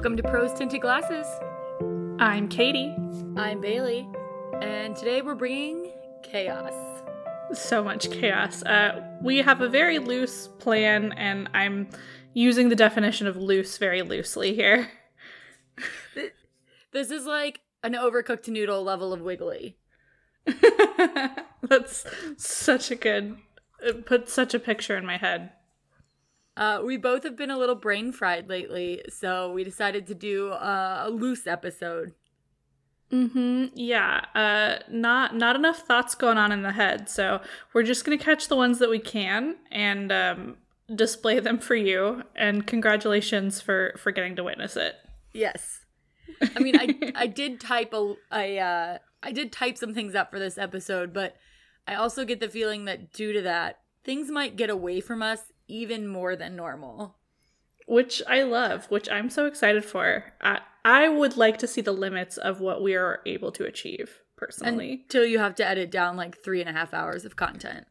Welcome to Prose Tinted Glasses. I'm Katie. I'm Bailey, and today we're bringing chaos. So much chaos. Uh, we have a very loose plan, and I'm using the definition of loose very loosely here. This is like an overcooked noodle level of wiggly. That's such a good. It puts such a picture in my head. Uh, we both have been a little brain fried lately, so we decided to do uh, a loose episode. Mm-hmm. Yeah. Uh, not not enough thoughts going on in the head, so we're just gonna catch the ones that we can and um, display them for you. And congratulations for for getting to witness it. Yes. I mean, I I did type a I uh I did type some things up for this episode, but I also get the feeling that due to that, things might get away from us even more than normal. which I love, which I'm so excited for. I, I would like to see the limits of what we are able to achieve personally. Until you have to edit down like three and a half hours of content.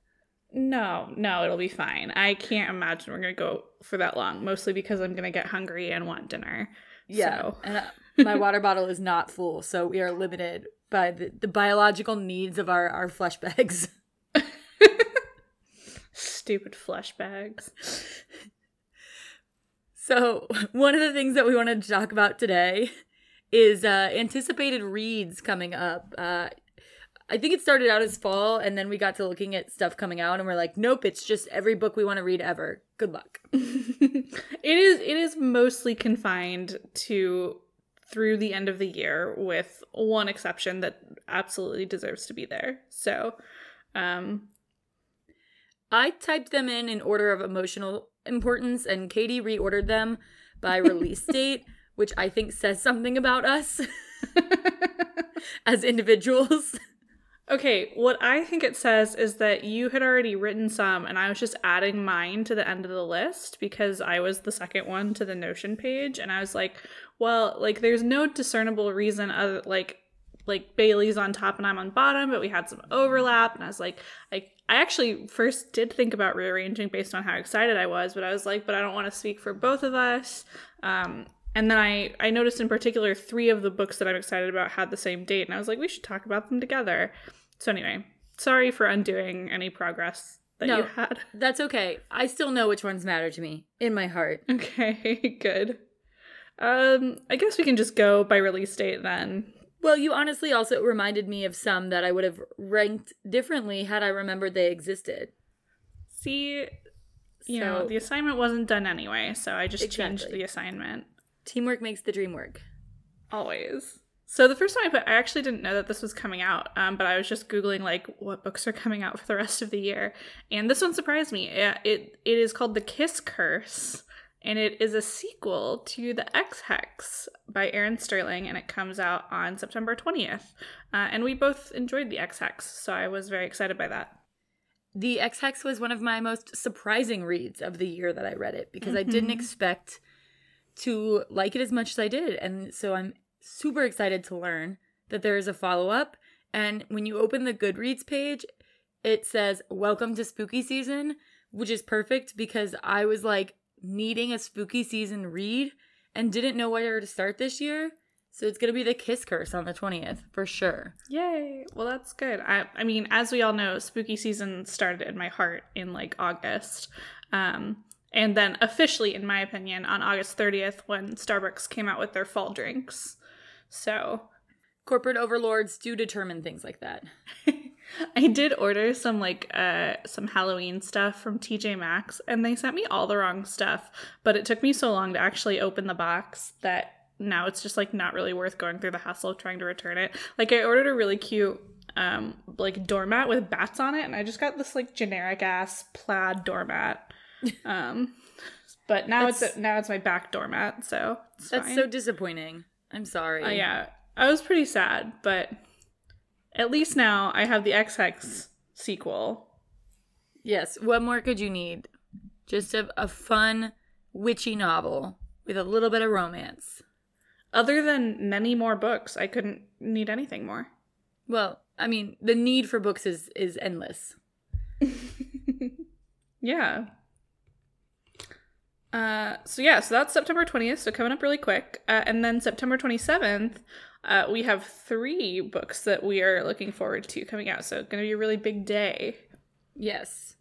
no, no, it'll be fine. I can't imagine we're gonna go for that long, mostly because I'm gonna get hungry and want dinner. Yeah. So. And uh, my water bottle is not full, so we are limited by the, the biological needs of our, our flesh bags. Stupid flesh bags. So, one of the things that we wanted to talk about today is uh, anticipated reads coming up. Uh, I think it started out as fall, and then we got to looking at stuff coming out, and we're like, nope, it's just every book we want to read ever. Good luck. it is it is mostly confined to through the end of the year with one exception that absolutely deserves to be there. So um I typed them in in order of emotional importance, and Katie reordered them by release date, which I think says something about us as individuals. Okay, what I think it says is that you had already written some, and I was just adding mine to the end of the list because I was the second one to the Notion page, and I was like, well, like there's no discernible reason other like like Bailey's on top and I'm on bottom, but we had some overlap, and I was like, I I actually first did think about rearranging based on how excited I was, but I was like, but I don't want to speak for both of us. Um, and then I I noticed in particular three of the books that I'm excited about had the same date, and I was like, we should talk about them together. So anyway, sorry for undoing any progress that No. you had. That's okay. I still know which ones matter to me in my heart. Okay, good. Um, I guess we can just go by release date then. Well, you honestly also reminded me of some that I would have ranked differently had I remembered they existed. See, you know, the assignment wasn't done anyway, so I just changed the assignment. Teamwork makes the dream work. Always. So the first time I put, I actually didn't know that this was coming out, um, but I was just googling like what books are coming out for the rest of the year, and this one surprised me. It it, it is called The Kiss Curse, and it is a sequel to The Ex Hex by Erin Sterling, and it comes out on September twentieth. Uh, and we both enjoyed The Ex Hex, so I was very excited by that. The Ex Hex was one of my most surprising reads of the year that I read it because I didn't expect to like it as much as I did. And so I'm super excited to learn that there is a follow up. And when you open the Goodreads page, it says, Welcome to spooky season, which is perfect because I was like needing a spooky season read and didn't know where to start this year. So it's going to be the Kiss Curse on the 20th for sure. Yay! Well, that's good. I, I mean, as we all know, spooky season started in my heart in like August. Um, and then officially, in my opinion, on August 30th when Starbucks came out with their fall drinks. So Corporate overlords do determine things like that. I did order some like uh some Halloween stuff from TJ Maxx and they sent me all the wrong stuff, but it took me so long to actually open the box that now it's just like not really worth going through the hassle of trying to return it. Like I ordered a really cute um like doormat with bats on it and I just got this like generic ass plaid doormat. Um but now it's now it's my back doormat, so it's That's fine. so disappointing. I'm sorry. Uh, yeah, I was pretty sad, but at least now I have the Ex Hex sequel. Yes. What more could you need? Just a, a fun, witchy novel with a little bit of romance. Other than many more books, I couldn't need anything more. Well, I mean, the need for books is is endless. Yeah. Uh, so yeah, so that's September 20th, so coming up really quick. Uh, and then September 27th, uh, we have three books that we are looking forward to coming out. So it's going to be a really big day. Yes.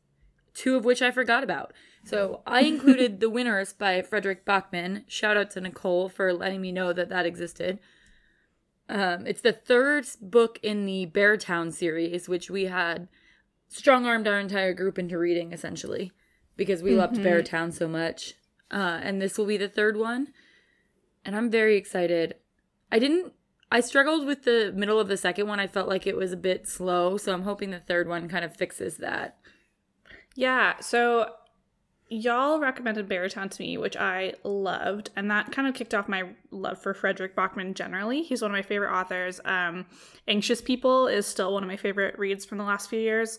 Two of which I forgot about. So I included The Winners by Fredrik Backman. Shout out to Nicole for letting me know that that existed. Um, it's the third book in the Beartown series, which we had strong armed our entire group into reading essentially because we loved Beartown so much. Uh, and this will be the third one. And I'm very excited. I didn't, I struggled with the middle of the second one. I felt like it was a bit slow. So I'm hoping the third one kind of fixes that. Yeah, so y'all recommended Beartown to me, which I loved, and that kind of kicked off my love for Fredrik Backman generally. He's one of my favorite authors. Um, Anxious People is still one of my favorite reads from the last few years.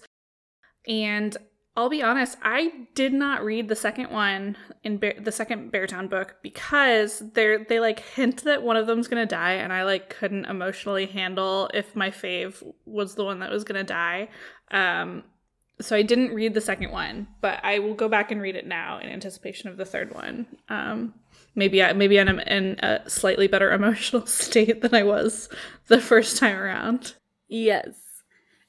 And I'll be honest, I did not read the second one in Bear- the second Beartown book because they're they like hint that one of them's gonna die, and I like couldn't emotionally handle if my fave was the one that was gonna die. Um, so I didn't read the second one, but I will go back and read it now in anticipation of the third one. Um, maybe I, maybe I'm in a slightly better emotional state than I was the first time around. Yes.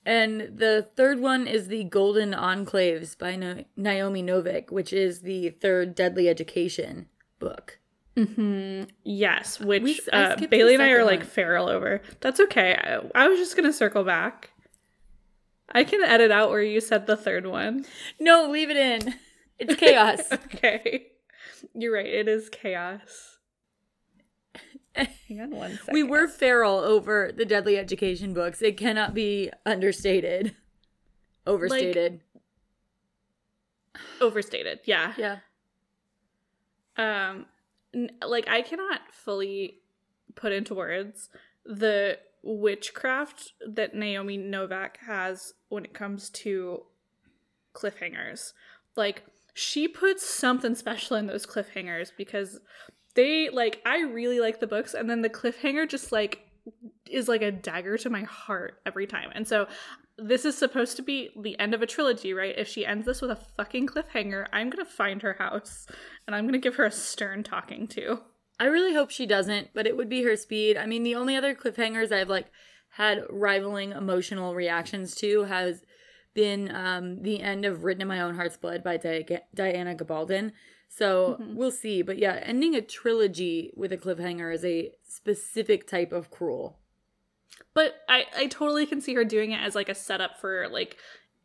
And the third one is the Golden Enclaves by Na- Naomi Novik, which is the third Deadly Education book. Yes, which We- uh, Bailey and I are second like feral over. That's okay. I, I was just gonna circle back. I can edit out where you said the third one. No, leave it in. It's chaos. Okay, you're right. It is chaos. Hang on one second. we were feral over the Deadly Education books. It cannot be understated, overstated. overstated. Yeah. yeah. um n- like i cannot fully put into words the witchcraft that naomi novik has when it comes to cliffhangers like she puts something special in those cliffhangers because they like i really like the books and then the cliffhanger just like is like a dagger to my heart every time and so this is supposed to be the end of a trilogy, right? If she ends this with a fucking cliffhanger, I'm gonna find her house and I'm gonna give her a stern talking to. I really hope she doesn't, but it would be her speed. I mean, the only other cliffhangers I've like had rivaling emotional reactions to has been um, the end of Written in My Own Heart's Blood by Di- Diana Gabaldon. So we'll see. But yeah, ending a trilogy with a cliffhanger is a specific type of cruel. But I, I totally can see her doing it as like a setup for like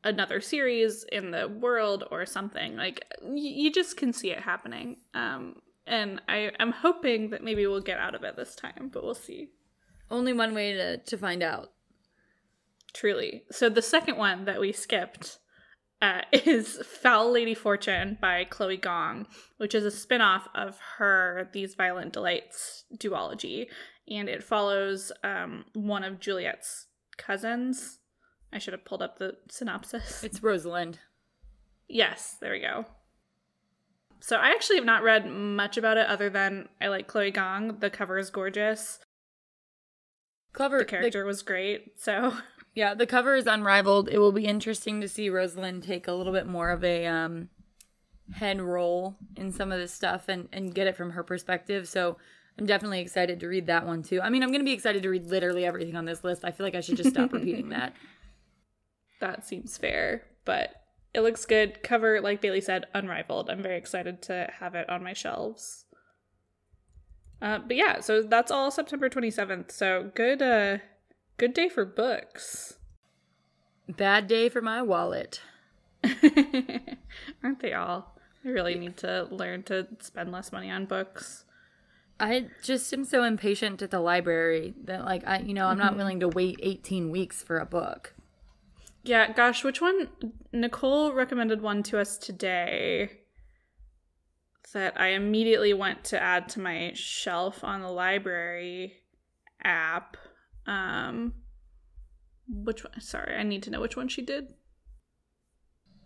another series in the world or something. Like y- you just can see it happening. Um, and I, I'm hoping that maybe we'll get out of it this time, but we'll see. Only one way to, to find out. Truly. So the second one that we skipped uh, is Foul Lady Fortune by Chloe Gong, which is a spin-off of her These Violent Delights duology. And it follows um, one of Juliet's cousins. I should have pulled up the synopsis. It's Rosalind. Yes, there we go. So I actually have not read much about it other than I like Chloe Gong. The cover is gorgeous. Clever The character was great. So Yeah, the cover is unrivaled. It will be interesting to see Rosalind take a little bit more of a um, head role in some of this stuff and, and get it from her perspective. So I'm definitely excited to read that one too. I mean, I'm going to be excited to read literally everything on this list. I feel like I should just stop repeating that. That seems fair, but it looks good. Cover, like Bailey said, unrivaled. I'm very excited to have it on my shelves. Uh, but yeah, so that's all September 27th. So good, uh, good day for books. Bad day for my wallet. Aren't they all? I really need to learn to spend less money on books. I just am so impatient at the library that, like, I, you know, I'm not mm-hmm. willing to wait 18 weeks for a book. Yeah, gosh, which one? Nicole recommended one to us today that I immediately went to add to my shelf on the library app. Um, which one? Sorry, I need to know which one she did.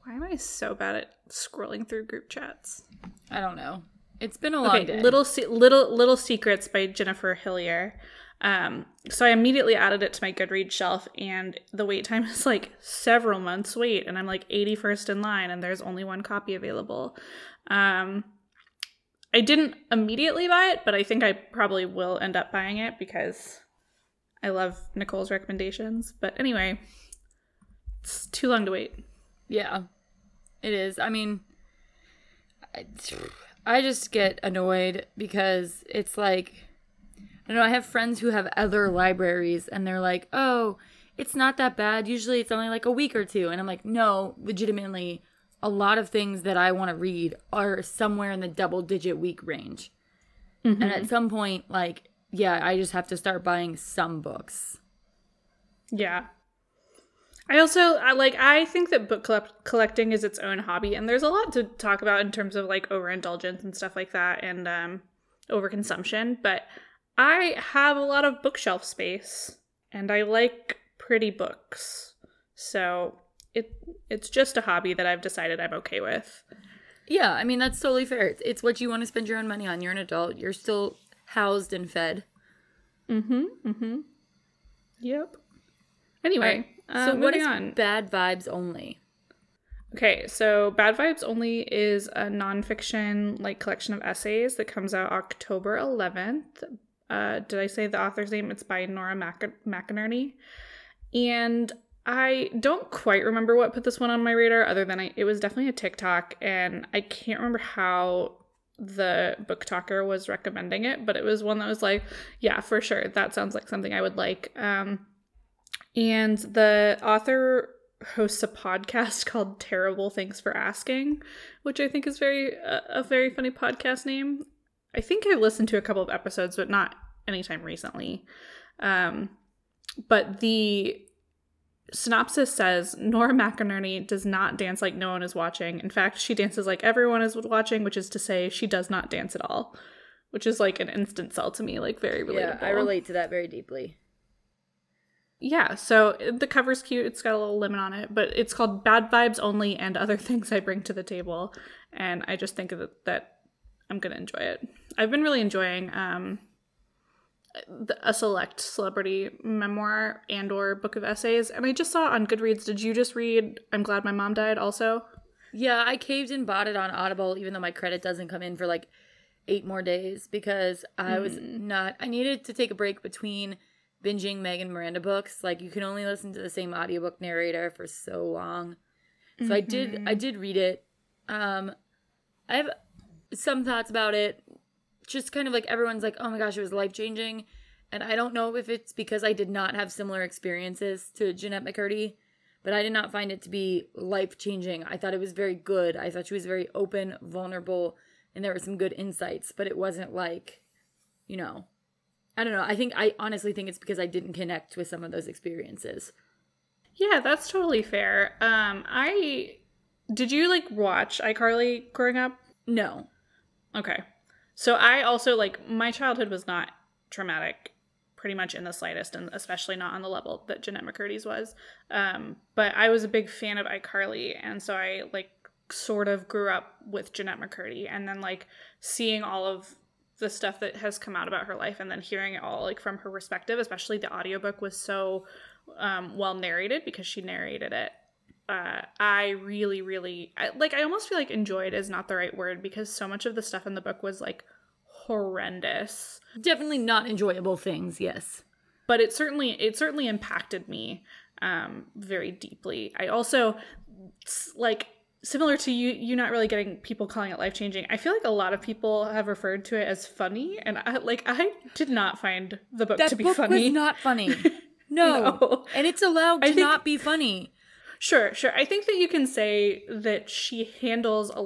Why am I so bad at scrolling through group chats? I don't know. It's been a long Okay, day. little Se- little little secrets by Jennifer Hillier. Um, so I immediately added it to my Goodreads shelf, and the wait time is like several months wait, and I'm like 81st in line, and there's only one copy available. Um, I didn't immediately buy it, but I think I probably will end up buying it because I love Nicole's recommendations. But anyway, it's too long to wait. Yeah, it is. I mean, I, I just get annoyed because it's like, I don't know, I have friends who have other libraries and they're like, oh, it's not that bad. Usually it's only like a week or two. And I'm like, no, legitimately, a lot of things that I want to read are somewhere in the double digit week range. Mm-hmm. And at some point, like, yeah, I just have to start buying some books. Yeah. I also I, like I think that book collect- collecting is its own hobby and there's a lot to talk about in terms of like overindulgence and stuff like that and um overconsumption, but I have a lot of bookshelf space and I like pretty books. So it it's just a hobby that I've decided I'm okay with. Yeah, I mean that's totally fair. It's, it's what you want to spend your own money on. You're an adult. You're still housed and fed. Mm-hmm. Mm-hmm. Yep. Anyway, right. so uh, what is on. Bad Vibes Only? Okay, so Bad Vibes Only is a nonfiction like collection of essays that comes out October 11th. Uh, did I say the author's name? It's by Nora Mac- McInerney. And I don't quite remember what put this one on my radar, other than I, it was definitely a TikTok, and I can't remember how the book talker was recommending it, but it was one that was like, yeah, for sure, that sounds like something I would like. Um, and the author hosts a podcast called Terrible Thanks for Asking, which I think is very uh, a very funny podcast name. I think I've listened to a couple of episodes, but not anytime recently. Um, but the synopsis says Nora McInerney does not dance like no one is watching. In fact, she dances like everyone is watching, which is to say, she does not dance at all, which is like an instant sell to me, like very relatable. Yeah, I relate to that very deeply. Yeah, so the cover's cute. It's got a little lemon on it, but it's called Bad Vibes Only and Other Things I Bring to the Table. And I just think that, that I'm going to enjoy it. I've been really enjoying um, a select celebrity memoir and or book of essays and i just saw on goodreads did you just read i'm glad my mom died also yeah i caved and bought it on audible even though my credit doesn't come in for like eight more days because i mm. was hmm. not i needed to take a break between binging megan miranda books like you can only listen to the same audiobook narrator for so long so mm-hmm. i did i mm-hmm. did read it um i have some thoughts about it just kind of like everyone's like, oh my gosh, it was life changing. And I don't know if it's because I did not have similar experiences to Jennette McCurdy, but I did not find it to be life changing. I thought it was very good. I thought she was very open, vulnerable, and there were some good insights, but it wasn't like, you know, I don't know. I think I honestly think it's because I didn't connect with some of those experiences. Yeah, that's totally fair. Um, I did you like watch iCarly growing up? No. Okay. So I also like my childhood was not traumatic pretty much in the slightest and especially not on the level that Jennette McCurdy's was. Um, but I was a big fan of iCarly and so I like sort of grew up with Jennette McCurdy and then like seeing all of the stuff that has come out about her life and then hearing it all like from her perspective, especially the audiobook was so um, well narrated because she narrated it. Uh, I really, really I, like. I almost feel like enjoyed is not the right word because so much of the stuff in the book was like horrendous. Definitely not enjoyable things. Yes, but it certainly it certainly impacted me um, very deeply. I also like similar to you you not really getting people calling it life changing i feel like a lot of people have referred to it as funny and i like i did not find the book that to be book funny was not funny no. no. and it's allowed to think, not be funny Sure, sure. I think that you can say that she handles a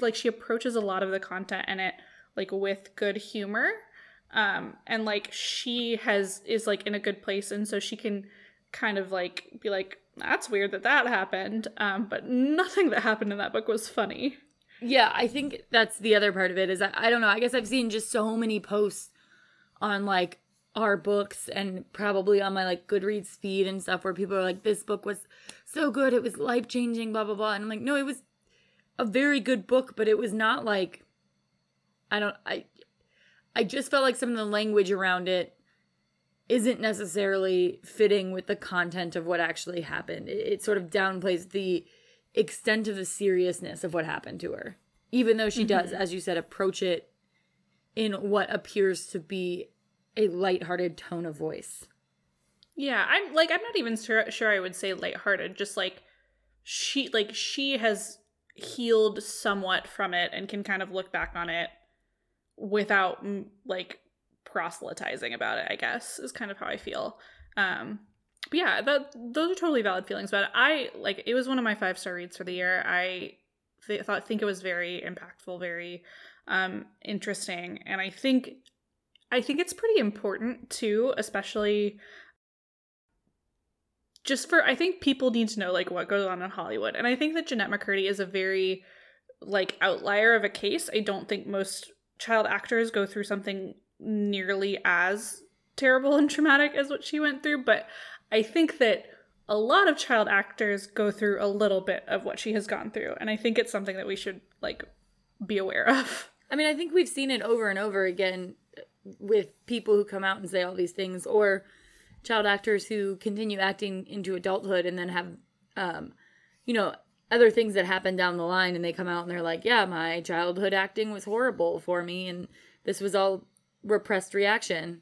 like she approaches a lot of the content in it like with good humor. Um and like she has is like in a good place and so she can kind of like be like that's weird that that happened. Um but nothing that happened in that book was funny. Yeah, I think that's the other part of it is I, I don't know. I guess I've seen just so many posts on like our books and probably on my like Goodreads feed and stuff where people are like, this book was so good, it was life changing, blah blah blah. And I'm like, no, it was a very good book, but it was not like I don't I I just felt like some of the language around it isn't necessarily fitting with the content of what actually happened. It, it sort of downplays the extent of the seriousness of what happened to her. Even though she mm-hmm. does, as you said, approach it in what appears to be a lighthearted tone of voice. Yeah, I'm like I'm not even sure, sure I would say lighthearted, just like she like she has healed somewhat from it and can kind of look back on it without mm, like proselytizing about it, I guess, is kind of how I feel. Um but yeah, that those are totally valid feelings But. I like it was one of my five star reads for the year. I th- thought think it was very impactful, very um interesting, and I think I think it's pretty important too, especially just for I think people need to know like what goes on in Hollywood. And I think that Jennette McCurdy is a very like outlier of a case. I don't think most child actors go through something nearly as terrible and traumatic as what she went through, but I think that a lot of child actors go through a little bit of what she has gone through, and I think it's something that we should like be aware of. I mean, I think we've seen it over and over again with people who come out and say all these things, or child actors who continue acting into adulthood and then have, um, you know, other things that happen down the line, and they come out and they're like, "Yeah, my childhood acting was horrible for me, and this was all repressed reaction."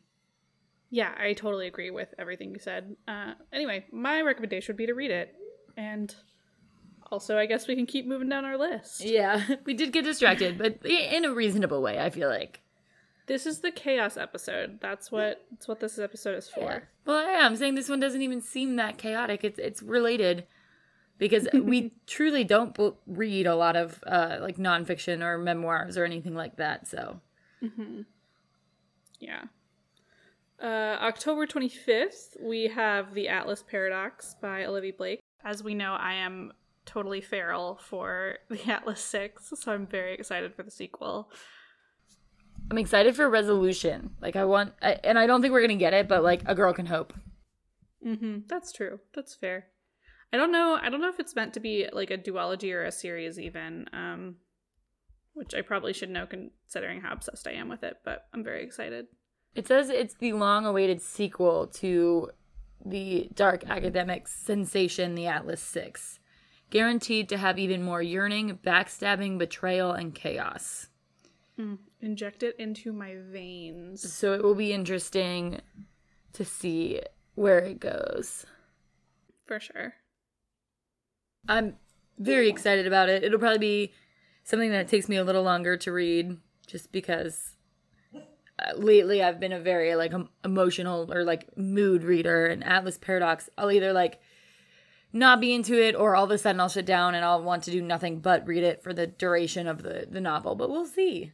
Yeah, I totally agree with everything you said. Uh, anyway, my recommendation would be to read it, and also, I guess we can keep moving down our list. Yeah, we did get distracted, but in a reasonable way. I feel like. This is the chaos episode. That's what that's what this episode is for. Yeah. Well, yeah, I'm saying this one doesn't even seem that chaotic. It's it's related because we truly don't read a lot of uh, like nonfiction or memoirs or anything like that. So, mm-hmm. yeah. Uh, October 25th, we have The Atlas Paradox by Olivia Blake. As we know, I am totally feral for The Atlas 6, so I'm very excited for the sequel. I'm excited for resolution. Like I want, I, and I don't think we're gonna get it, but like a girl can hope. Mm-hmm. That's true. That's fair. I don't know. I don't know if it's meant to be like a duology or a series, even. Um, which I probably should know considering how obsessed I am with it. But I'm very excited. It says it's the long-awaited sequel to the dark academic sensation, The Atlas Six, guaranteed to have even more yearning, backstabbing, betrayal, and chaos. Mm, inject it into my veins. So it will be interesting to see where it goes. For sure. I'm very excited about it. It'll probably be something that takes me a little longer to read just because uh, lately I've been a very like emotional or like mood reader and Atlas Paradox I'll either like not be into it or all of a sudden I'll sit down and I'll want to do nothing but read it for the duration of the the novel but we'll see.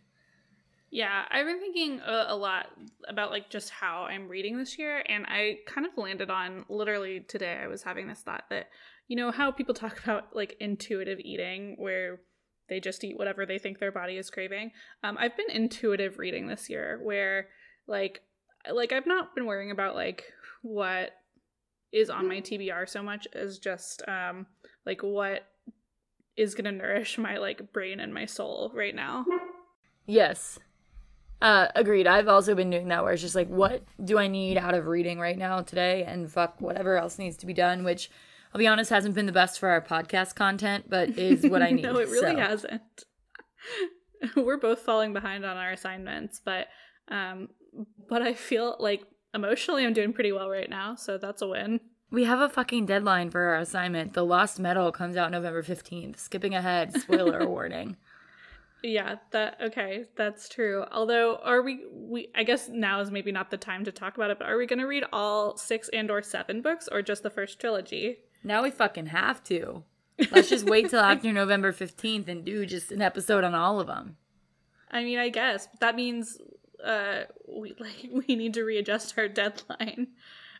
Yeah, I've been thinking a, a, lot about like just how I'm reading this year, and I kind of landed on literally today. I was having this thought that you know how people talk about like intuitive eating, where they just eat whatever they think their body is craving. Um, I've been intuitive reading this year, where like like I've not been worrying about like what is on my TBR so much as just um like what is gonna nourish my like brain and my soul right now. Yes, uh, agreed. I've also been doing that where it's just like, what do I need out of reading right now today? And fuck whatever else needs to be done, which I'll be honest hasn't been the best for our podcast content, but is what I need. no, it really so. hasn't. We're both falling behind on our assignments, but um, but I feel like emotionally I'm doing pretty well right now, so that's a win. We have a fucking deadline for our assignment. The Lost Metal comes out November 15th. Skipping ahead, spoiler warning. Yeah, that okay, that's true. Although are we we I guess now is maybe not the time to talk about it, but are we going to read all 6 and or 7 books or just the first trilogy? Now we fucking have to. Let's just wait till after November 15th and do just an episode on all of them. I mean, I guess that means uh we like we need to readjust our deadline.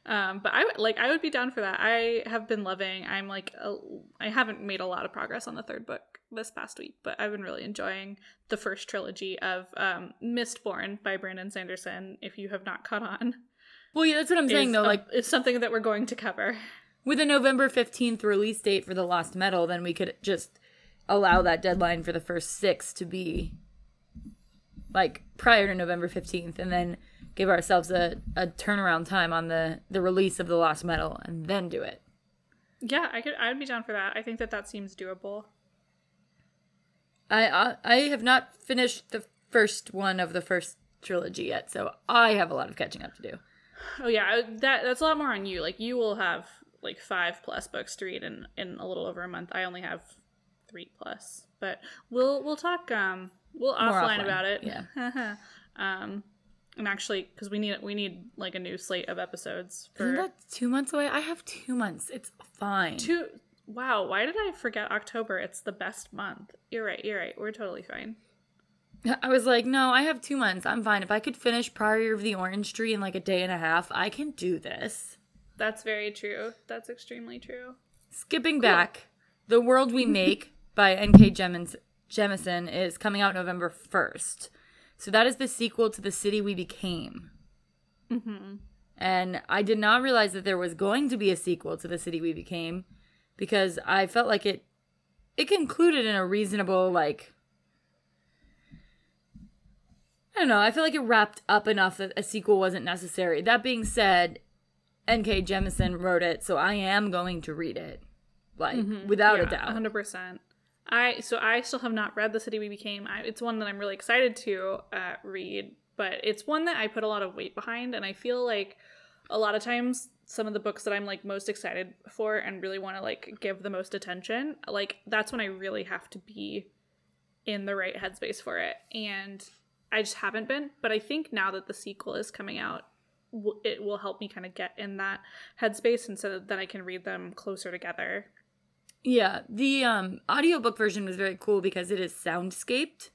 Um, but I like I would be down for that. I have been loving. I'm like a, I haven't made a lot of progress on the third book this past week, but I've been really enjoying the first trilogy of um, Mistborn by Brandon Sanderson. If you have not caught on, well, yeah, that's what I'm saying though. Like, it's something that we're going to cover with a November 15th release date for the Lost Metal. Then we could just allow that deadline for the first six to be like prior to November 15th, and then give ourselves a, a turnaround time on the the release of the Lost Metal, and then do it. Yeah, I could. I'd be down for that. I think that that seems doable. I I have not finished the first one of the first trilogy yet, so I have a lot of catching up to do. Oh yeah, that that's a lot more on you. Like you will have like five plus books to read in in a little over a month. I only have three plus, but we'll we'll talk um we'll offline, offline, about it. yeah. um, and actually, because we need we need like a new slate of episodes Isn't that two months away? I have two months. It's fine. two. Wow, why did I forget October? It's the best month. You're right. You're right. We're totally fine. I was like, no, I have two months. I'm fine. If I could finish Priory of the Orange Tree in like a day and a half, I can do this. That's very true. That's extremely true. Skipping back, The World We Make by N.K. Jemisin Jemison is coming out November 1st. So that is the sequel to The City We Became. Mm-hmm. And I did not realize that there was going to be a sequel to The City We Became because I felt like it it concluded in a reasonable like I don't know, I feel like it wrapped up enough that a sequel wasn't necessary. That being said, N.K. Jemisin wrote it, so I am going to read it. Like without a doubt. hundred percent. I so I still have not read the city we became. I, it's one that I'm really excited to uh, read, but it's one that I put a lot of weight behind, and I feel like a lot of times some of the books that I'm like most excited for and really want to like give the most attention, like that's when I really have to be in the right headspace for it, and I just haven't been. But I think now that the sequel is coming out, it will help me kind of get in that headspace, and so that I can read them closer together. Yeah, the um audiobook version was very cool because it is soundscaped.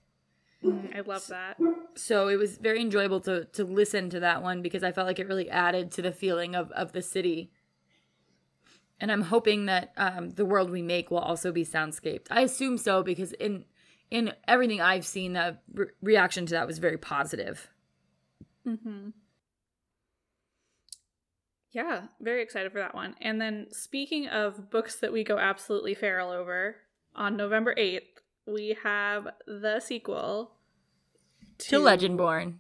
I love that. So it was very enjoyable to to listen to that one because I felt like it really added to the feeling of of the city. And I'm hoping that um the world we make will also be soundscaped. I assume so because in in everything I've seen, the re- reaction to that was very positive. Mm-hmm. Yeah, very excited for that one. And then speaking of books that we go absolutely feral over, on November 8th, we have the sequel To Legendborn.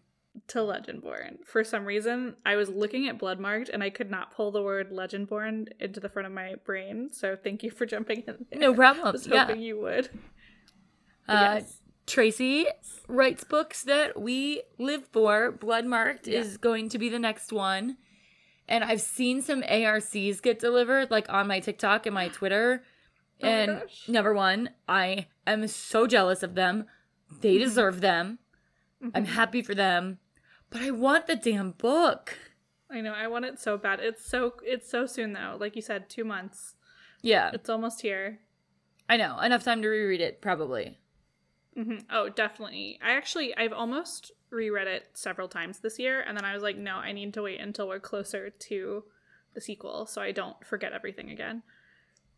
to Legendborn. For some reason, I was looking at Bloodmarked and I could not pull the word Legendborn into the front of my brain. So thank you for jumping in there. No I problem. was Yeah. hoping you would. Uh, Yes. Tracy writes books that we live for. Bloodmarked Yeah. is going to be the next one. And I've seen some ARCs get delivered, like on my TikTok and my Twitter. Oh my and gosh. number one, I am so jealous of them. They deserve them. I'm Mm-hmm. happy for them. But I want the damn book. I know, I want it so bad. It's so it's so soon though. Like you said, two months. Yeah, It's almost here. I know. Enough time to reread it, probably. hmm Oh, definitely. I actually I've almost reread it several times this year, and then I was like, no, I need to wait until we're closer to the sequel, so I don't forget everything again,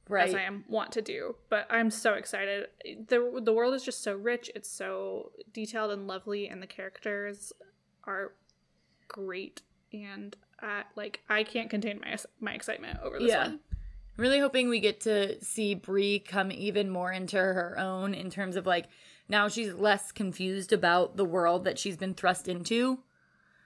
Right. as I am want to do. But I'm so excited. the The world is just so rich. It's so detailed and lovely, and the characters are great. And uh, like, I can't contain my my excitement over this Yeah. one. I'm really hoping we get to see Bree come even more into her own in terms of like now she's less confused about the world that she's been thrust into.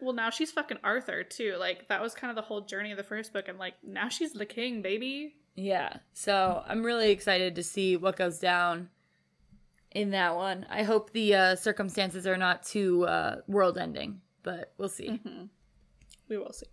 Well, now she's fucking Arthur too. Like that was kind of the whole journey of the first book, and like now she's the king, baby. Yeah. So I'm really excited to see what goes down in that one. I hope the uh, circumstances are not too uh, world ending, but we'll see. We will see.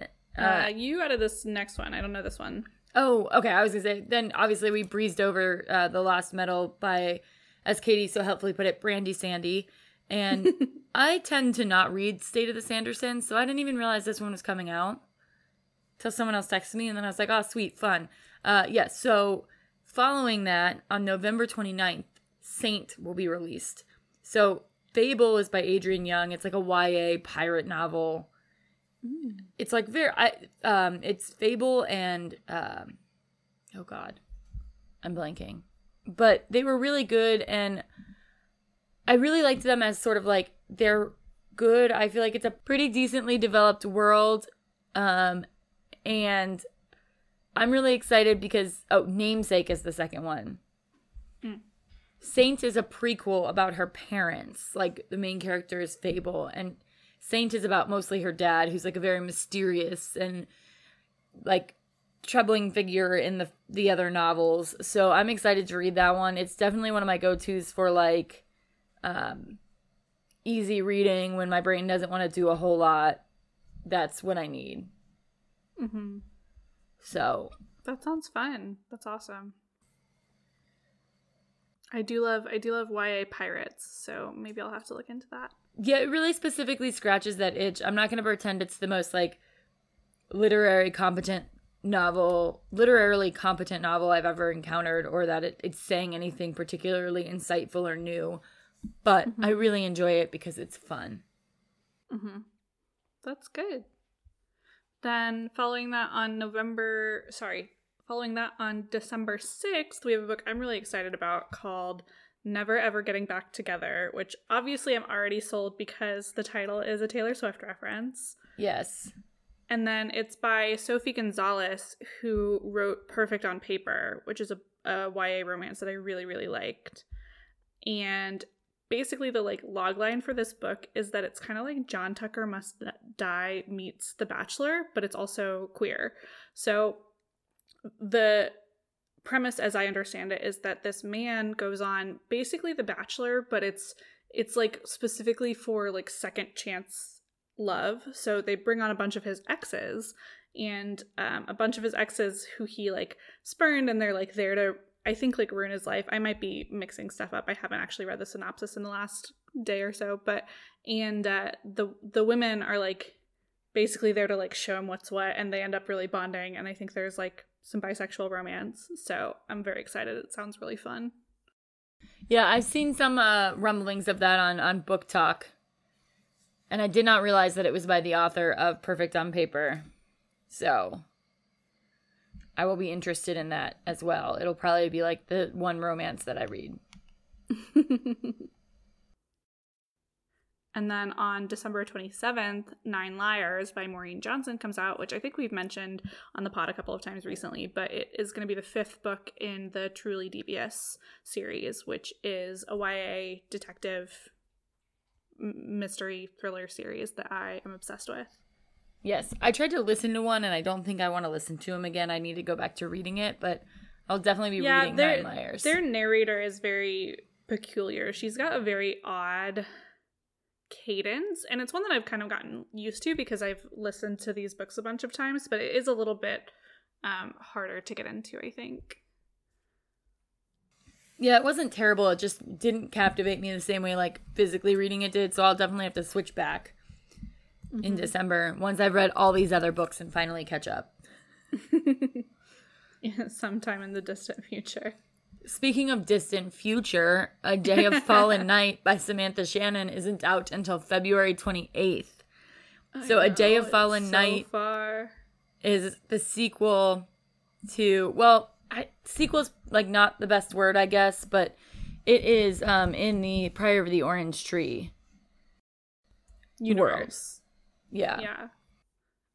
Uh, Uh, you added this next one. I don't know this one. Oh, okay. I was gonna say. Then obviously we breezed over uh, the Lost Metal by, as Katie so helpfully put it, Brandy Sandy, and I tend to not read State of the Sandersons, so I didn't even realize this one was coming out till someone else texted me, and then I was like, oh, sweet, fun. Uh, yes. so following that, on November 29th, Saint will be released. So Fable is by Adrienne Young. It's like a YA pirate novel it's like very I um it's Fable and um oh god. I'm blanking. But they were really good and I really liked them as sort of like they're good. I feel like it's a pretty decently developed world. Um and I'm really excited because oh, Namesake is the second one. Saint is a prequel about her parents. Like the main character is Fable and Saint is about mostly her dad, who's like a very mysterious and like troubling figure in the the other novels. So I'm excited to read that one. It's definitely one of my go-tos for like um easy reading when my brain doesn't want to do a whole lot. That's what I need. Mm-hmm. So That sounds fun. That's awesome. I do love I do love YA pirates, so maybe I'll have to look into that. yeah, it really specifically scratches that itch. I'm not going to pretend it's the most like literary competent novel, literarily competent novel I've ever encountered, or that it, it's saying anything particularly insightful or new. But I really enjoy it because it's fun. Mm-hmm. That's good. Then following that on November, sorry, following that on December 6th, we have a book I'm really excited about called Never Ever Getting Back Together, which obviously I'm already sold because the title is a Taylor Swift reference. Yes. And then it's by Sophie Gonzales, who wrote Perfect on Paper, which is a, a YA romance that I really, really liked. And basically, the like log line for this book is that it's kind of like John Tucker Must Die meets The Bachelor, but it's also queer. So the premise as i understand it is that this man goes on basically the bachelor but it's it's like specifically for like second chance love. So they bring on a bunch of his exes and um, a bunch of his exes who he like spurned and they're like there to i think like ruin his life. I might be mixing stuff up. I haven't actually read the synopsis in the last day or so but and uh, the the women are like basically there to like show him what's what and they end up really bonding and i think there's like some bisexual romance. So i'm very excited. It sounds really fun. Yeah, I've seen some uh, rumblings of that on on BookTok, and I did not realize that it was by the author of Perfect on Paper. So I will be interested in that as well. It'll probably be like the one romance that I read. and then on december 27th nine liars by maureen johnson comes out which i think we've mentioned on the pod a couple of times recently but it is going to be the fifth book in the truly devious series which is a ya detective mystery thriller series that i am obsessed with Yes, I tried to listen to one, and I don't think I want to listen to him again. I need to go back to reading it, but I'll definitely be reading their, Nine Liars. their narrator is very peculiar she's got a very odd cadence and it's one that i've kind of gotten used to because i've listened to these books a bunch of times but it is a little bit um, harder to get into i think Yeah, it wasn't terrible. It just didn't captivate me the same way like physically reading it did. So I'll definitely have to switch back in mm-hmm. December once I've read all these other books and finally catch up. yeah, sometime in the distant future Speaking of distant future, A Day of Fallen Night by Samantha Shannon isn't out until February 28th. So, A Day of Fallen it's Night far is the sequel to well I, sequel's like not the best word i guess but it is um in the priory of the orange tree universe yeah yeah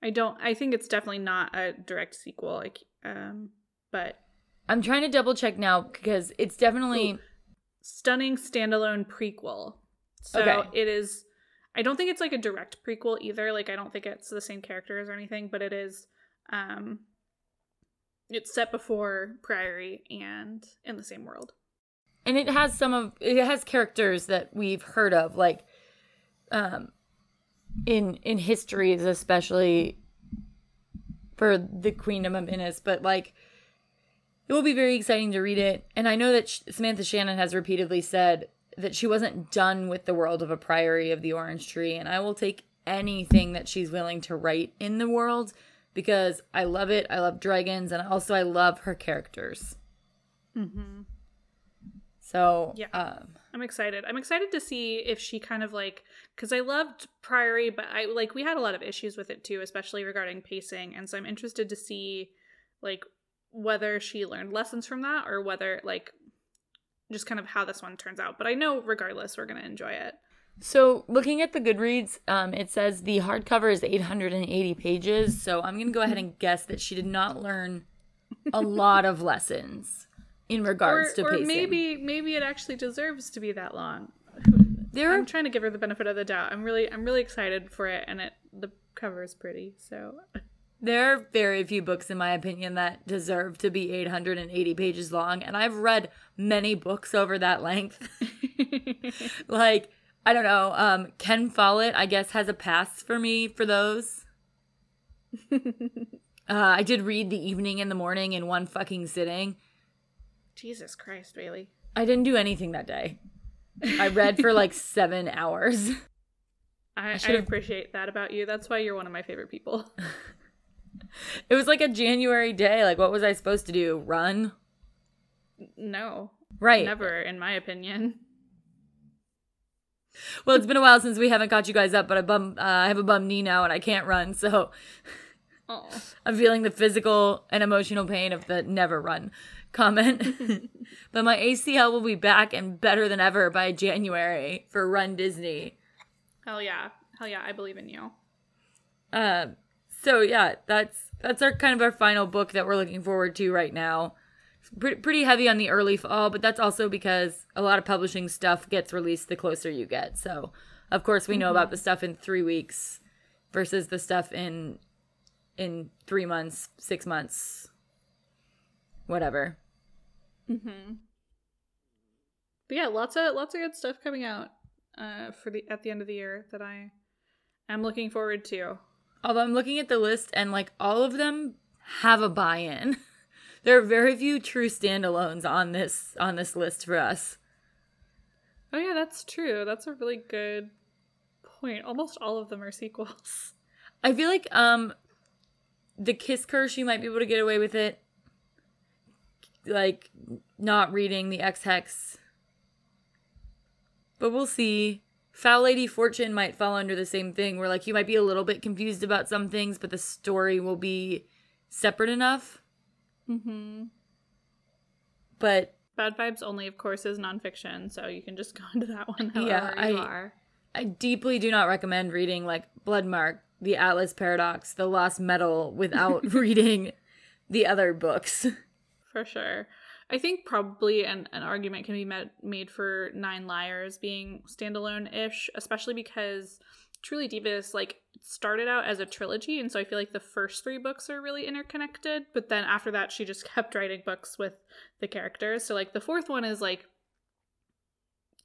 i don't i think it's definitely not a direct sequel like um but i'm trying to double check now because it's definitely Ooh. stunning standalone prequel. So Okay. it is I don't think it's like a direct prequel either. Like I don't think it's the same characters or anything, but it is um it's set before Priory and in the same world. and it has some of it has characters that we've heard of like um in in histories especially for the queendom of inys but like it will be very exciting to read it and i know that samantha shannon has repeatedly said that she wasn't done with the world of a priory of the orange tree and i will take anything that she's willing to write in the world because i love it i love dragons and also i love her characters Mm-hmm. so Yeah. um I'm excited. I'm excited to see if she kind of like because I loved Priory, but I like we had a lot of issues with it too, especially regarding pacing. And so I'm interested to see like whether she learned lessons from that or whether like just kind of how this one turns out. But I know regardless we're gonna enjoy it. So, looking at the Goodreads, um, it says the hardcover is 880 pages. So, I'm going to go ahead and guess that she did not learn a lot of lessons in Or, regards to or pacing. maybe maybe it actually deserves to be that long. there are I'm trying to give her the benefit of the doubt. I'm really I'm really excited for it, and it the cover is pretty. So there are very few books, in my opinion, that deserve to be 880 pages long, and I've read many books over that length. like I don't know. Um, Ken Follett, I guess, has a pass for me for those. uh, I did read The Evening and the Morning in one fucking sitting. Jesus Christ, Bailey. I didn't do anything that day. I read for like seven hours. I, I, should've- appreciate that about you. That's why you're one of my favorite people. It was like a January day. Like, what was I supposed to do? Run? No, Right. never, in my opinion. Well, it's been a while since we haven't caught you guys up, but I bum, uh, I have a bum knee now and I can't run, so I'm feeling the physical and emotional pain of the never run comment. but my ACL will be back and better than ever by January for Run Disney. hell yeah, hell yeah! I believe in you. Uh, so yeah, that's that's our kind of our final book that we're looking forward to right now. Pretty, pretty heavy on the early fall, but that's also because a lot of publishing stuff gets released the closer you get. So, of course, we know about the stuff in three weeks versus the stuff in in three months, six months, whatever. Hmm. But yeah, lots of lots of good stuff coming out uh, for the at the end of the year that I am looking forward to. Although I'm looking at the list and like all of them have a buy-in. there are very few true standalones on this on this list for us. Oh yeah, that's true. That's a really good point. Almost all of them are sequels. I feel like um the kiss curse you might be able to get away with it. Like not reading the Ex Hex. But we'll see. Foul Lady Fortune might fall under the same thing where like you might be a little bit confused about some things, but the story will be separate enough. Mm-hmm. But Bad Vibes only, of course, is nonfiction, so you can just go into that one however Yeah, you I- are. I deeply do not recommend reading like Bloodmark, The Atlas Paradox, The Lost Metal without reading the other books. For sure. I think probably an, an argument can be met, made for Nine Liars being standalone ish, especially because Truly Devious like started out as a trilogy, and so I feel like the first three books are really interconnected. But then after that, she just kept writing books with the characters. So like the fourth one is like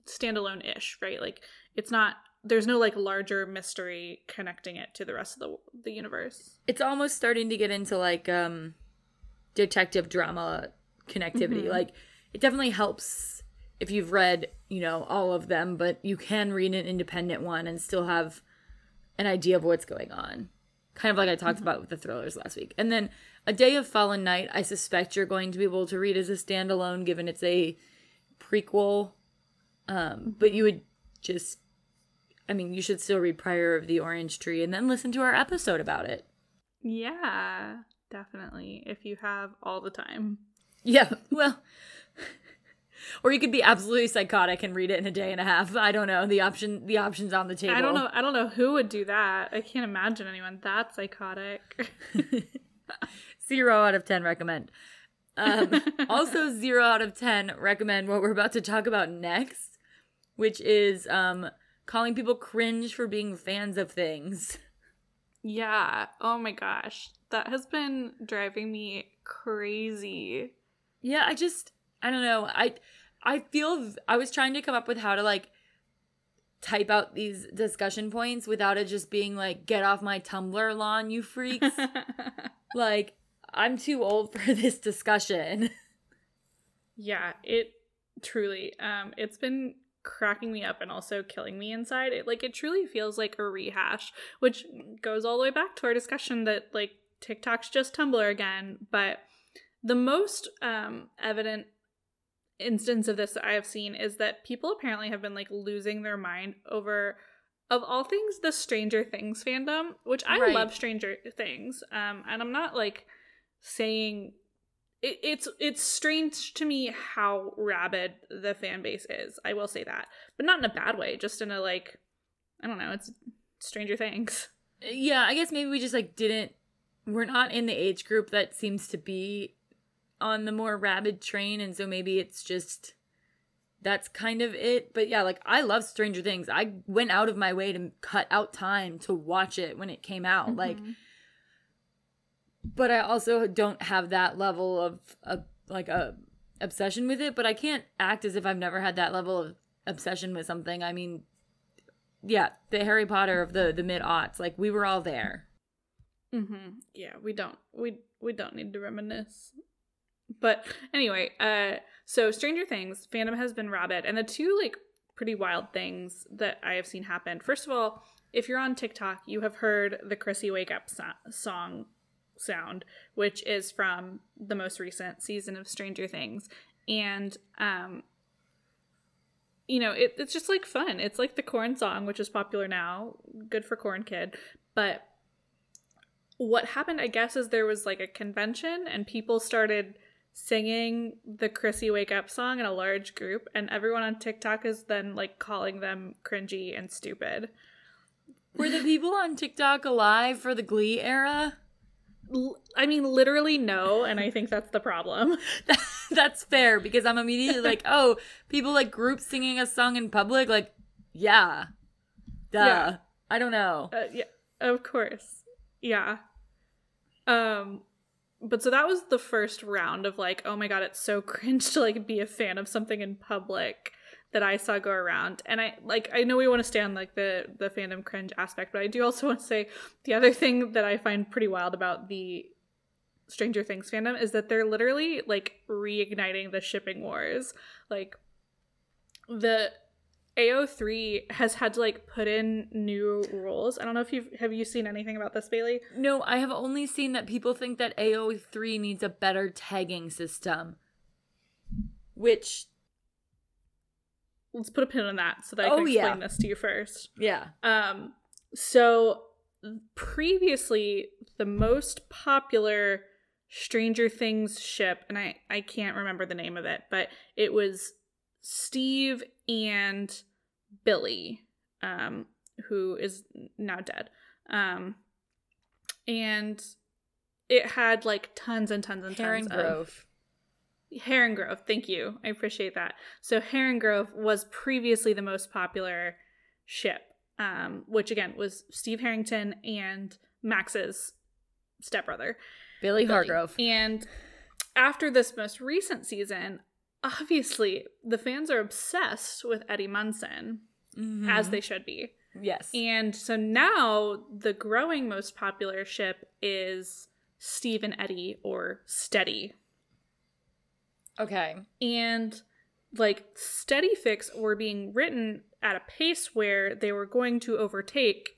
standalone ish, right? Like it's not. There's no like larger mystery connecting it to the rest of the the universe. it's almost starting to get into like um detective drama connectivity Mhm. like it definitely helps if you've read you know all of them but you can read an independent one and still have an idea of what's going on. Kind of like i talked about with the thrillers last week. And then a day of fallen night i suspect you're going to be able to read as a standalone given it's a prequel. Um but you would just i mean you should still read priory of the orange tree and then listen to our episode about it. Yeah, definitely. If you have all the time. Yeah, well, or you could be absolutely psychotic and read it in a day and a half. I don't know. The option, the options on the table. I don't know. I don't know who would do that. I can't imagine anyone that psychotic. Zero out of ten recommend. Um, also, zero out of ten recommend what we're about to talk about next, which is um, calling people cringe for being fans of things. yeah. Oh my gosh, that has been driving me crazy. Yeah, I just I don't know. I I feel I was trying to come up with how to like type out these discussion points without it just being like get off my Tumblr lawn, you freaks. like I'm too old for this discussion. yeah, it truly. Um, it's been cracking me up and also killing me inside. It like it truly feels like a rehash, which goes all the way back to our discussion that like TikTok's just Tumblr again. But the most um, evident instance of this that I have seen is that people apparently have been like losing their mind over of all things the Stranger Things fandom, which I Right. love Stranger Things. Um, and I'm not like saying it, it's it's strange to me how rabid the fan base is. I will say that, but not in a bad way. Just in a like, I don't know. It's Stranger Things. yeah, I guess maybe we just like didn't we're not in the age group that seems to be on the more rabid train and so maybe it's just that's kind of it. But yeah, like I love Stranger Things. I went out of my way to cut out time to watch it when it came out. Like Mhm. but I also don't have that level of, of like a obsession with it. But I can't act as if I've never had that level of obsession with something. I mean, yeah, the Harry Potter of the the mid aughts. Like we were all there. Mm-hmm. Yeah, we don't we we don't need to reminisce. But anyway, uh, so Stranger Things fandom has been rabid, and the two like pretty wild things that I have seen happen. First of all, if you're on TikTok, you have heard the Chrissy Wake Up so- song sound, which is from the most recent season of Stranger Things, and um, you know, it, it's just like fun. It's like the corn song, which is popular now. Good for corn kid, but what happened, I guess, is there was like a convention and people started singing the Chrissy Wake Up song in a large group, and everyone on TikTok is then like calling them cringy and stupid. Were the people on TikTok alive for the Glee era? L- I mean, literally no, and I think that's the problem. that's fair because I'm immediately like, oh, people like groups singing a song in public, like, yeah, duh. Yeah. I don't know. Uh, yeah, of course. Yeah. Um but so that was the first round of like, oh my god, it's so cringe to like be a fan of something in public that I saw go around. And I like I know we want to stay on like the the fandom cringe aspect, but I do also want to say the other thing that I find pretty wild about the Stranger Things fandom is that they're literally like reigniting the shipping wars. Like the AO3 has had to like put in new rules. I don't know if you've have you seen anything about this, Bailey? No, I have only seen that people think that AO3 needs a better tagging system. Which, Let's put a pin on that so that I Oh, can explain yeah. this to you first. yeah. Um, so previously, the most popular Stranger Things ship, and I I can't remember the name of it, but it was Steve and Billy, um, who is now dead. Um, and it had like tons and tons and Heron tons of Grove. Harringrove, thank you. I appreciate that. So Harringrove was previously the most popular ship, um, which again was Steve Harrington and Max's stepbrother, Billy Billy. Hargrove. And after this most recent season, obviously the fans are obsessed with Eddie Munson, Mhm. as they should be. Yes. And so now the growing most popular ship is Steve and Eddie or Steddie okay. and like Steddie fics were being written at a pace where they were going to overtake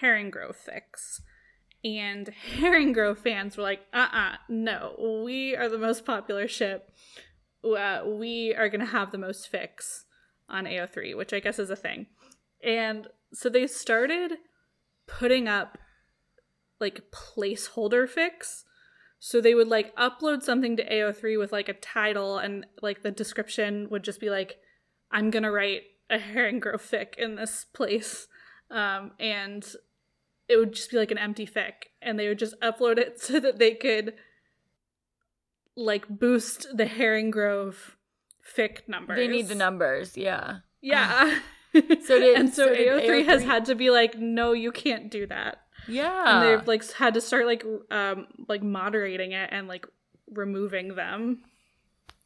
herring grove fics and Harringrove fans were like uh-uh no we are the most popular ship uh, we are going to have the most fics on ao3 which i guess is a thing and so they started putting up like placeholder fics so they would like upload something to AO3 with like a title and like the description would just be like, I'm gonna write a Harringrove fic in this place. Um, and it would just be like an empty fic. And they would just upload it so that they could like boost the Harringrove fic numbers. They need the numbers. Yeah. Yeah. So did- and so, so AO3 has AO3 had to be like, no, you can't do that Yeah. and they've like had to start like um like moderating it and like removing them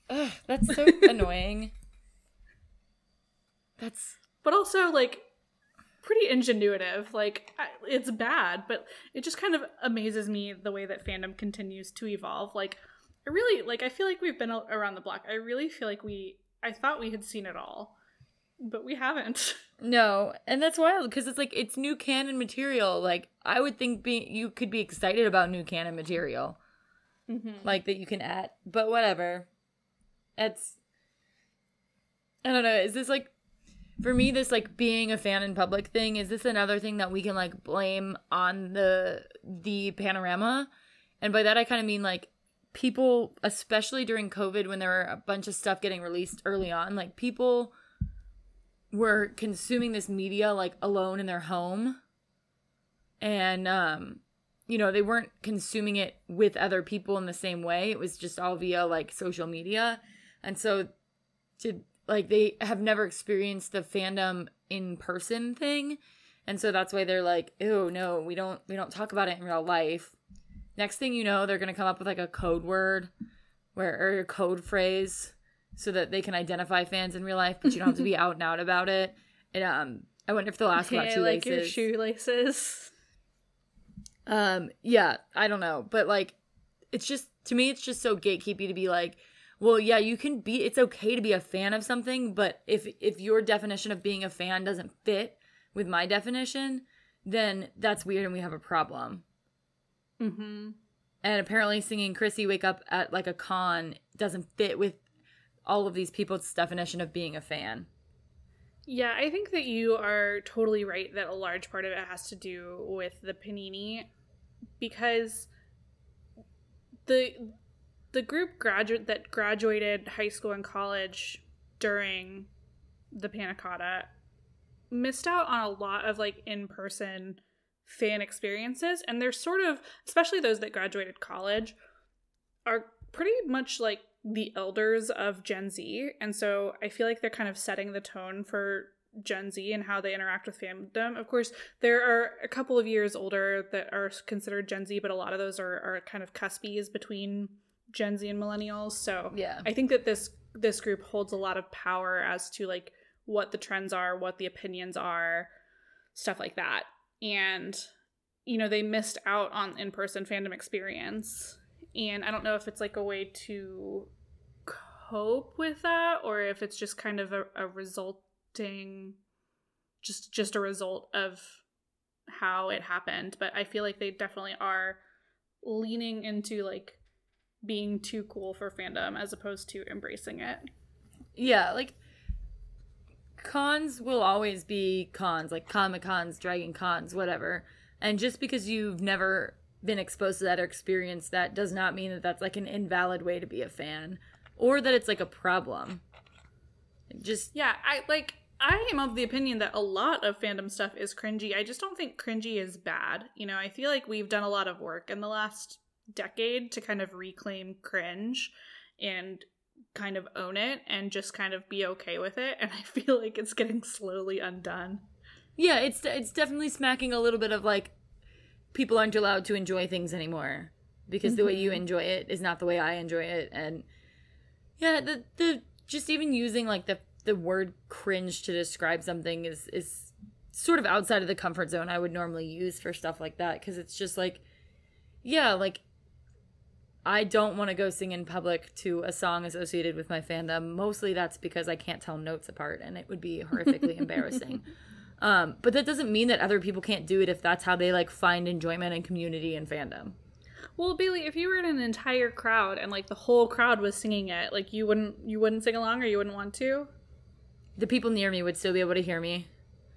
Ugh, that's so annoying. That's but also like pretty ingenuitive like it's bad but it just kind of amazes me the way that fandom continues to evolve like i really like i feel like we've been around the block i really feel like we i thought we had seen it all but we haven't no, and that's wild because it's like it's new canon material. Like I would think be you could be excited about new canon material, mm-hmm. like that you can add. But whatever. It's I don't know. Is this like for me this like being a fan in public thing? Is this another thing that we can like blame on the the panorama? And by that I kind of mean like people, especially during COVID when there were a bunch of stuff getting released early on, like people were consuming this media like alone in their home. And um you know they weren't consuming it with other people in the same way. It was just all via like social media. And so to like they have never experienced the fandom in person thing. And so that's why they're like oh no we don't we don't talk about it in real life next thing you know they're gonna come up with like a code word where or a code phrase so that they can identify fans in real life but you don't have to be out and out about it and um I wonder if they'll ask about Hey, I like your shoelaces. shoelaces. Um, yeah, I don't know, but like, it's just to me, it's just so gatekeepy to be like, well, yeah, you can be. It's okay to be a fan of something, but if if your definition of being a fan doesn't fit with my definition, then that's weird, and we have a problem. Mm-hmm. And apparently, singing "Chrissy Wake Up" at like a con doesn't fit with all of these people's definition of being a fan. Yeah, I think that you are totally right that a large part of it has to do with the panini because the the group graduate that graduated high school and college during the Panna Cotta missed out on a lot of like in-person fan experiences and they're sort of especially those that graduated college are pretty much like the elders of Gen Z. And so I feel like they're kind of setting the tone for Gen Z and how they interact with fandom. Of course, there are a couple of years older that are considered Gen Z, but a lot of those are, are kind of cuspies between Gen Z and millennials. So Yeah. I think that this this group holds a lot of power as to like what the trends are, what the opinions are, stuff like that. And you know, they missed out on in-person fandom experience. And I don't know if it's like a way to cope with that or if it's just kind of a, a resulting just just a result of how it happened. But I feel like they definitely are leaning into like being too cool for fandom as opposed to embracing it. Yeah, like cons will always be cons, like Comic Cons, Dragon Cons, whatever. And just because you've never been exposed to that or experienced that does not mean that that's like an invalid way to be a fan or that it's like a problem. Just Yeah, I like I am of the opinion that a lot of fandom stuff is cringy. I just don't think cringy is bad. You know, I feel like we've done a lot of work in the last decade to kind of reclaim cringe and kind of own it and just kind of be okay with it and I feel like it's getting slowly undone. yeah, it's it's definitely smacking a little bit of like people aren't allowed to enjoy things anymore because the way you mm-hmm. enjoy it is not the way I enjoy it and yeah, the the just even using like the the word cringe to describe something is is sort of outside of the comfort zone I would normally use for stuff like that because it's just like yeah, like I don't want to go sing in public to a song associated with my fandom. Mostly that's because I can't tell notes apart and it would be horrifically embarrassing. Um, but that doesn't mean that other people can't do it if that's how they like find enjoyment and community and fandom. Well, Bailey, if you were in an entire crowd and like the whole crowd was singing it, like you wouldn't you wouldn't sing along or you wouldn't want to? The people near me would still be able to hear me.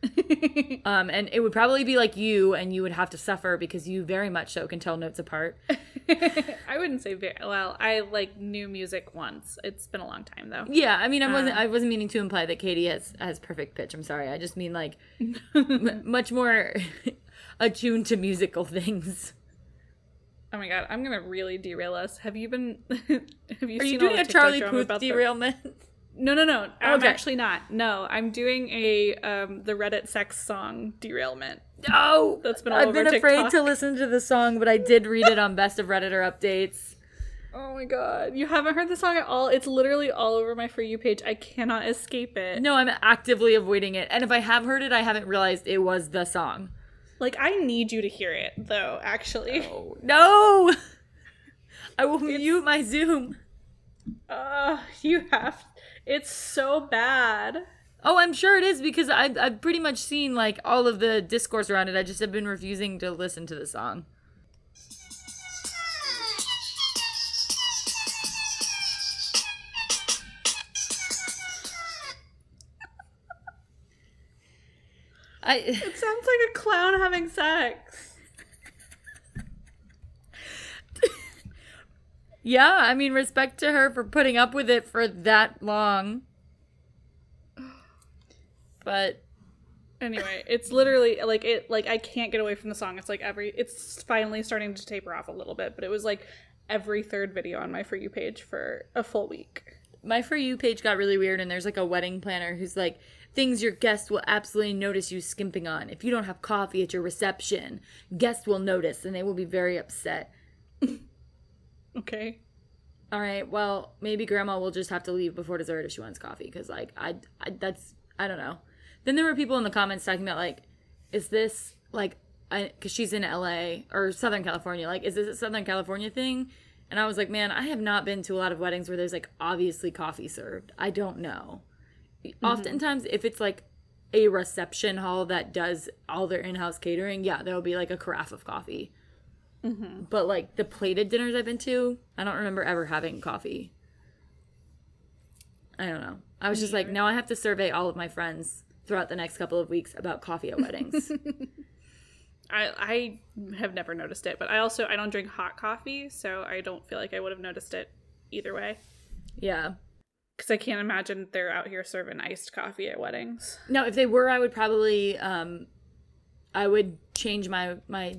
Um, and it would probably be like you, and you would have to suffer because you very much so can tell notes apart. I wouldn't say very well. I like knew music once. It's been a long time though. Yeah, I mean, I wasn't. Uh. I wasn't meaning to imply that Katie has has perfect pitch. I'm sorry. I just mean like m- much more attuned to musical things. Oh my god, I'm gonna really derail us. Have you been? have you Are you doing a Charlie Puth derailment? No, no, no. I'm Okay. actually not. No, I'm doing a um the Reddit sex song derailment. Oh, That's been all over. I've over been afraid TikTok. to listen to the song, but I did read it on Best of Redditor updates. Oh my god, you haven't heard the song at all? It's literally all over my for you page. I cannot escape it. No, I'm actively avoiding it, and if I have heard it, I haven't realized it was the song. Like I need you to hear it though. Actually, No, I will mute my Zoom. uh, you have. It's so bad. Oh, I'm sure it is because I've, I've pretty much seen like all of the discourse around it. I just have been refusing to listen to the song. I It sounds like a clown having sex. Yeah, I mean respect to her for putting up with it for that long. But Anyway, it's literally like it like I can't get away from the song. It's like every it's finally starting to taper off a little bit, but it was like every third video on my for you page for a full week. my for you page got really weird and there's like a wedding planner who's like things your guests will absolutely notice you skimping on if you don't have coffee at your reception guests will notice and they will be very upset Okay. all right well maybe grandma will just have to leave before dessert if she wants coffee because like I, I that's i don't know then there were people in the comments talking about like, is this like, because she's in LA or Southern California, like, is this a Southern California thing? And I was like, man, I have not been to a lot of weddings where there's like obviously coffee served. I don't know. Mm-hmm. Oftentimes, if it's like a reception hall that does all their in-house catering, yeah, there'll be like a carafe of coffee. Mm-hmm. But like the plated dinners I've been to, I don't remember ever having coffee. I don't know. I was just like, now I have to survey all of my friends throughout the next couple of weeks about coffee at weddings. I I have never noticed it, but I also I don't drink hot coffee, so I don't feel like I would have noticed it either way. Yeah. Cuz I can't imagine they're out here serving iced coffee at weddings. No, if they were, I would probably um I would change my my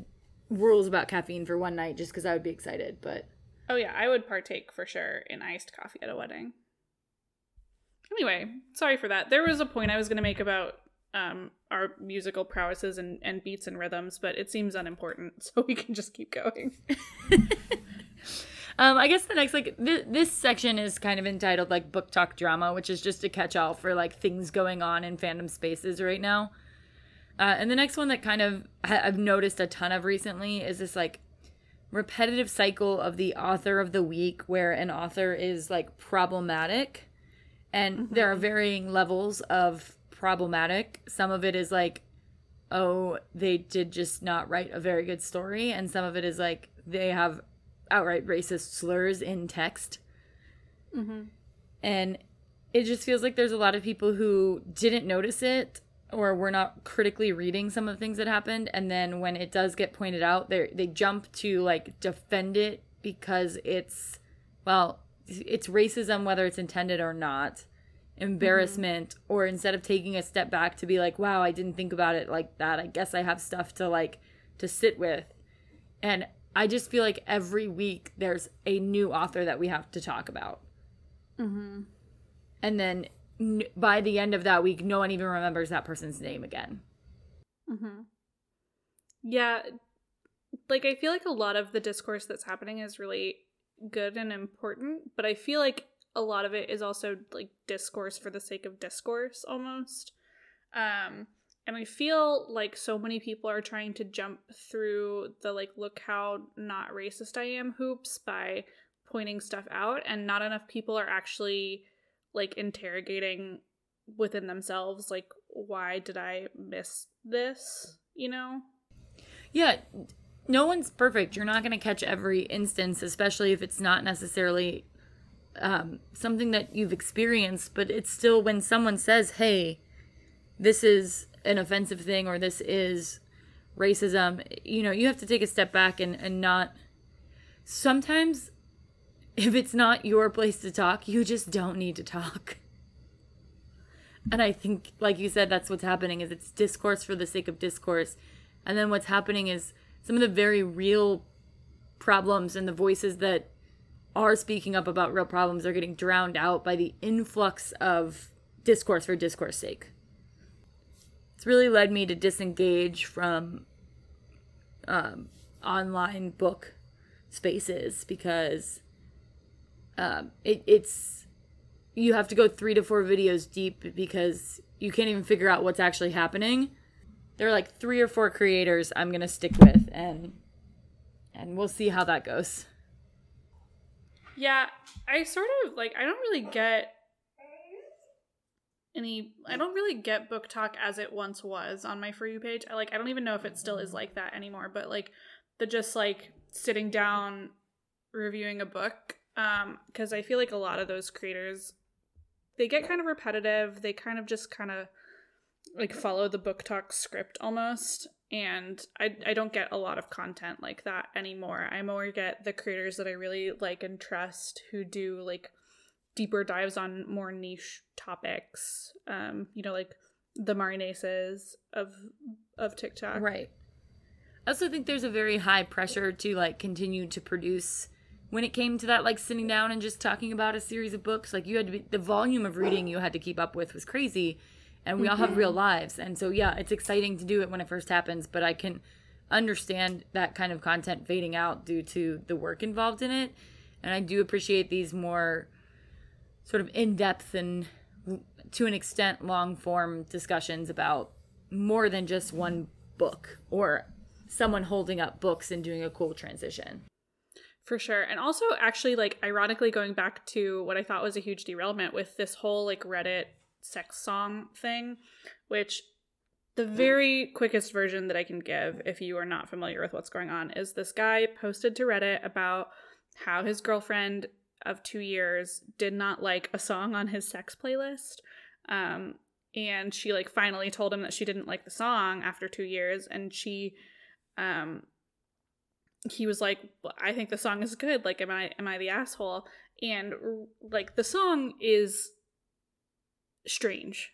rules about caffeine for one night just cuz I would be excited, but Oh yeah, I would partake for sure in iced coffee at a wedding. Anyway, sorry for that. There was a point I was going to make about um, our musical prowesses and, and beats and rhythms, but it seems unimportant, so we can just keep going. um, I guess the next like th- this section is kind of entitled like BookTok drama, which is just a catch all for like things going on in fandom spaces right now. Uh, and the next one that kind of I've noticed a ton of recently is this like repetitive cycle of the author of the week, where an author is like problematic, and mm-hmm. there are varying levels of problematic. Some of it is like, oh, they did just not write a very good story, and some of it is like they have outright racist slurs in text. Mm-hmm. And it just feels like there's a lot of people who didn't notice it or we're not critically reading some of the things that happened and then when it does get pointed out they they jump to like defend it because it's well it's racism whether it's intended or not embarrassment mm-hmm. or instead of taking a step back to be like wow i didn't think about it like that i guess i have stuff to like to sit with and i just feel like every week there's a new author that we have to talk about mm-hmm. and then by the end of that week no one even remembers that person's name again mm-hmm. yeah like i feel like a lot of the discourse that's happening is really good and important but i feel like a lot of it is also like discourse for the sake of discourse almost. Um and I feel like so many people are trying to jump through the like look how not racist I am hoops by pointing stuff out and not enough people are actually like interrogating within themselves like why did I miss this, you know? Yeah, no one's perfect. You're not going to catch every instance, especially if it's not necessarily um, something that you've experienced, but it's still when someone says, hey, this is an offensive thing or this is racism, you know, you have to take a step back and, and not. Sometimes, if it's not your place to talk, you just don't need to talk. And I think, like you said, that's what's happening is it's discourse for the sake of discourse. And then what's happening is some of the very real problems and the voices that are speaking up about real problems are getting drowned out by the influx of discourse for discourse sake. It's really led me to disengage from um, online book spaces because um, it, it's you have to go three to four videos deep because you can't even figure out what's actually happening. There are like three or four creators I'm gonna stick with, and and we'll see how that goes. Yeah, I sort of like I don't really get any I don't really get BookTok as it once was on my for you page. I like I don't even know if it still is like that anymore, but like the just like sitting down reviewing a book um because I feel like a lot of those creators they get kind of repetitive. They kind of just kind of like follow the BookTok script almost. And I, I don't get a lot of content like that anymore. I more get the creators that i really like and trust who do like deeper dives on more niche topics. Um you know like the marinaces of of tiktok. Right. I also think there's a very high pressure to like continue to produce when it came to that like sitting down and just talking about a series of books like you had to be the volume of reading you had to keep up with was crazy and we mm-hmm. all have real mm-hmm. lives. And so, yeah, it's exciting to do it when it first happens, but I can understand that kind of content fading out due to the work involved in it. And I do appreciate these more sort of in depth and to an extent long form discussions about more than just one book or someone holding up books and doing a cool transition. For sure. And also actually like ironically going back to what I thought was a huge derailment with this whole like Reddit sex song thing, which the very quickest version that I can give if you are not familiar with what's going on is this guy posted to Reddit about how his girlfriend of 2 years did not like a song on his sex playlist. Um and she like finally told him that she didn't like the song after 2 years and she um he was like i think the song is good. Like am i am i the asshole? And like the song is strange.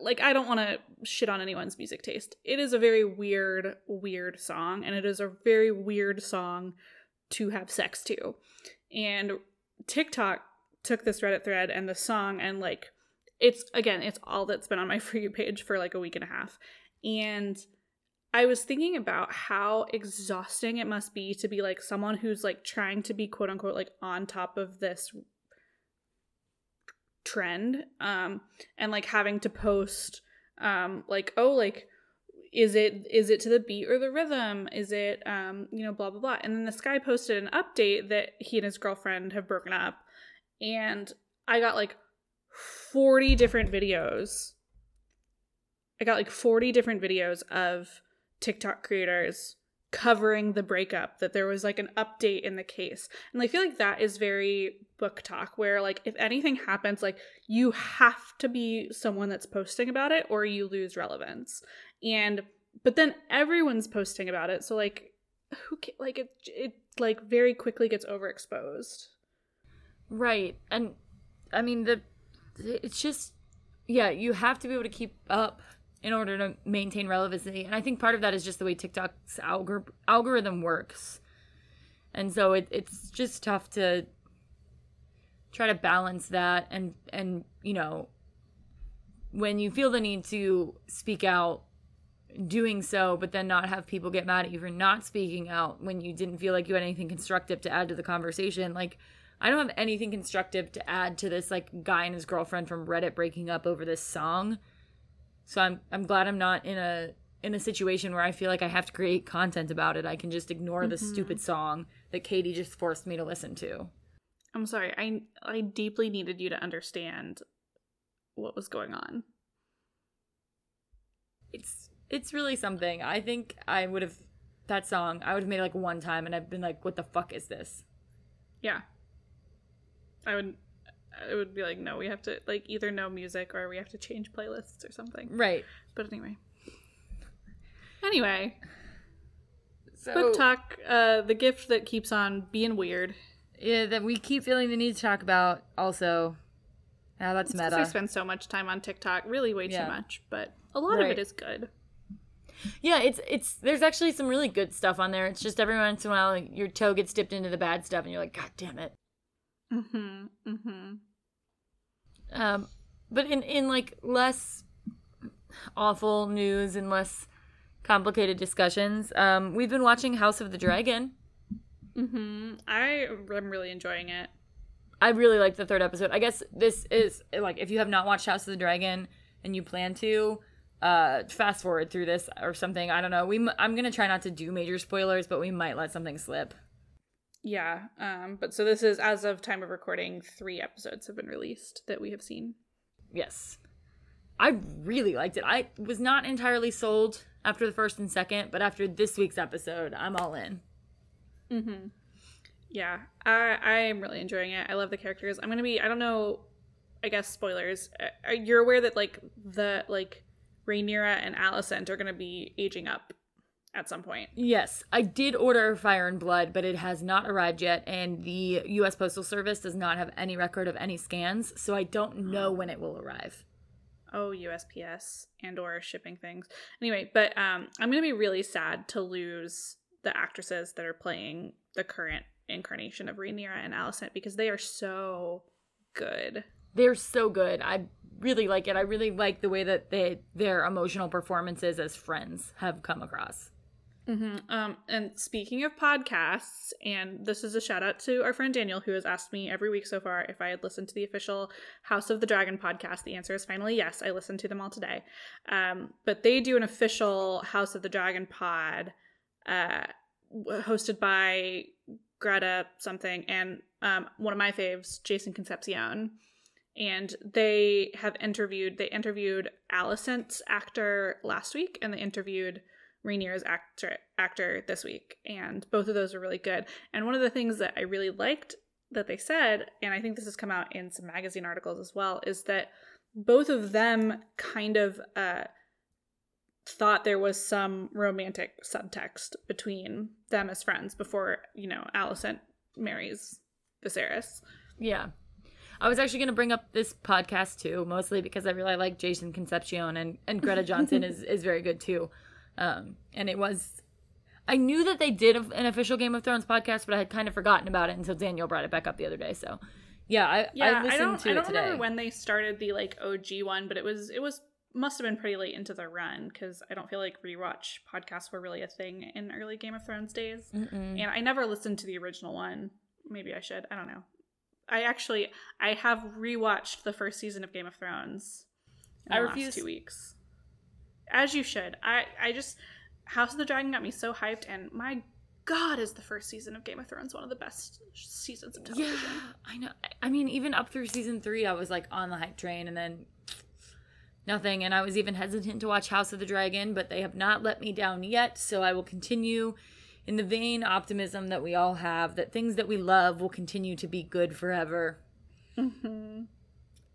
Like i don't want to shit on anyone's music taste. It is a very weird weird song and it is a very weird song to have sex to. And tiktok took this reddit thread and the song and like it's again it's all that's been on my for you page for like a week and a half. And I was thinking about how exhausting it must be to be like someone who's like trying to be quote unquote like on top of this trend um and like having to post um like oh like is it is it to the beat or the rhythm? Is it um you know blah blah blah. And then this guy posted an update that he and his girlfriend have broken up and i got like 40 different videos. I got like 40 different videos of TikTok creators covering the breakup that there was like an update in the case. And i feel like that is very BookTok where like if anything happens like you have to be someone that's posting about it or you lose relevance. And but then everyone's posting about it so like who can, like it it like very quickly gets overexposed. Right. And i mean the it's just yeah you have to be able to keep up in order to maintain relevancy. And I think part of that is just the way TikTok's algor- algorithm works. And so it, it's just tough to try to balance that and and you know when you feel the need to speak out doing so but then not have people get mad at you for not speaking out when you didn't feel like you had anything constructive to add to the conversation like I don't have anything constructive to add to this like guy and his girlfriend from Reddit breaking up over this song so I'm I'm glad I'm not in a in a situation where I feel like I have to create content about it. I can just ignore mm-hmm. the stupid song that Katie just forced me to listen to. I'm sorry. I I deeply needed you to understand what was going on. It's it's really something. I think I would have that song. I would have made it like one time, and I've been like, "What the fuck is this?" Yeah, I would it would be like no we have to like either know music or we have to change playlists or something right but anyway anyway so BookTok uh the gift that keeps on being weird yeah that we keep feeling the need to talk about also yeah that's it's meta i spend so much time on tiktok really way yeah. too much but a lot right. of it is good yeah, it's it's there's actually some really good stuff on there. It's just every once in a while like, your toe gets dipped into the bad stuff and you're like, God damn it. Mm-hmm. Mm-hmm. Um, but in in like less awful news and less complicated discussions, um, we've been watching House of the Dragon. Mm-hmm. I am really enjoying it. I really like the third episode. I guess this is like if you have not watched House of the Dragon and you plan to, uh, fast forward through this or something. I don't know. We I'm gonna try not to do major spoilers, but we might let something slip. Yeah. Um, but so this is as of time of recording, three episodes have been released that we have seen. Yes. I really liked it. I was not entirely sold after the first and second, but after this week's episode, I'm all in. Mm-hmm. Yeah. I I am really enjoying it. I love the characters. I'm gonna be I don't know I guess spoilers. You're you aware that like the like Rhaenyra and Alicent are gonna be aging up at some point. Yes, I did order Fire and Blood, but it has not arrived yet, and the U.S. Postal Service does not have any record of any scans, so I don't know when it will arrive. Oh, USPS and or shipping things. Anyway, but um, I'm gonna be really sad to lose the actresses that are playing the current incarnation of Rhaenyra and Alicent because they are so good. They're so good. I really like it. I really like the way that they their emotional performances as friends have come across. Mm-hmm. Um, and speaking of podcasts, and this is a shout out to our friend Daniel, who has asked me every week so far if I had listened to the official House of the Dragon podcast. The answer is finally yes. I listened to them all today. Um, but they do an official House of the Dragon pod, uh, hosted by Greta something and um, one of my faves, Jason Concepcion. And they have interviewed, they interviewed Alicent's actor last week, and they interviewed Rhaenyra's actor actor this week, and both of those are really good. And one of the things that I really liked that they said, and I think this has come out in some magazine articles as well, is that both of them kind of uh, thought there was some romantic subtext between them as friends before you know Alicent marries Viserys. Yeah. I was actually going to bring up this podcast too, mostly because I really like Jason Concepcion and, and Greta Johnson is, is very good too. Um, and it was, I knew that they did an official Game of Thrones podcast, but I had kind of forgotten about it until Daniel brought it back up the other day. So, yeah, I yeah, I listened I don't, to I don't it today. remember when they started the like OG one, but it was it was must have been pretty late into the run because I don't feel like rewatch podcasts were really a thing in early Game of Thrones days. Mm-mm. And I never listened to the original one. Maybe I should. I don't know. I actually I have rewatched the first season of Game of Thrones. I refuse- two weeks. As you should. I I just House of the Dragon got me so hyped, and my God, is the first season of Game of Thrones one of the best seasons of television? Yeah, I know. I- mean, even up through season three, I was like on the hype train, and then nothing. And I was even hesitant to watch House of the Dragon, but they have not let me down yet. So I will continue in the vain optimism that we all have that things that we love will continue to be good forever. hmm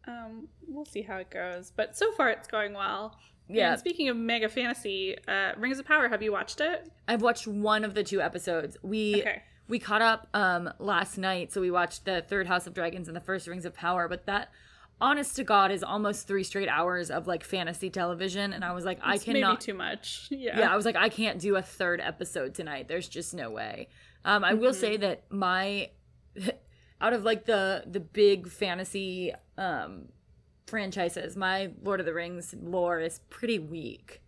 Um, we'll see how it goes, but so far it's going well. Yeah. And speaking of mega fantasy, uh, Rings of Power, have you watched it? I've watched one of the two episodes. We Okay. we caught up um last night, so we watched the third House of Dragons and the first Rings of Power, but that honest to God is almost three straight hours of like fantasy television and I was like, I cannot maybe too much. Yeah. yeah, I was like, I can't do a third episode tonight. There's just no way. Um, I will say that my out of like the the big fantasy um franchises, my Lord of the Rings lore is pretty weak.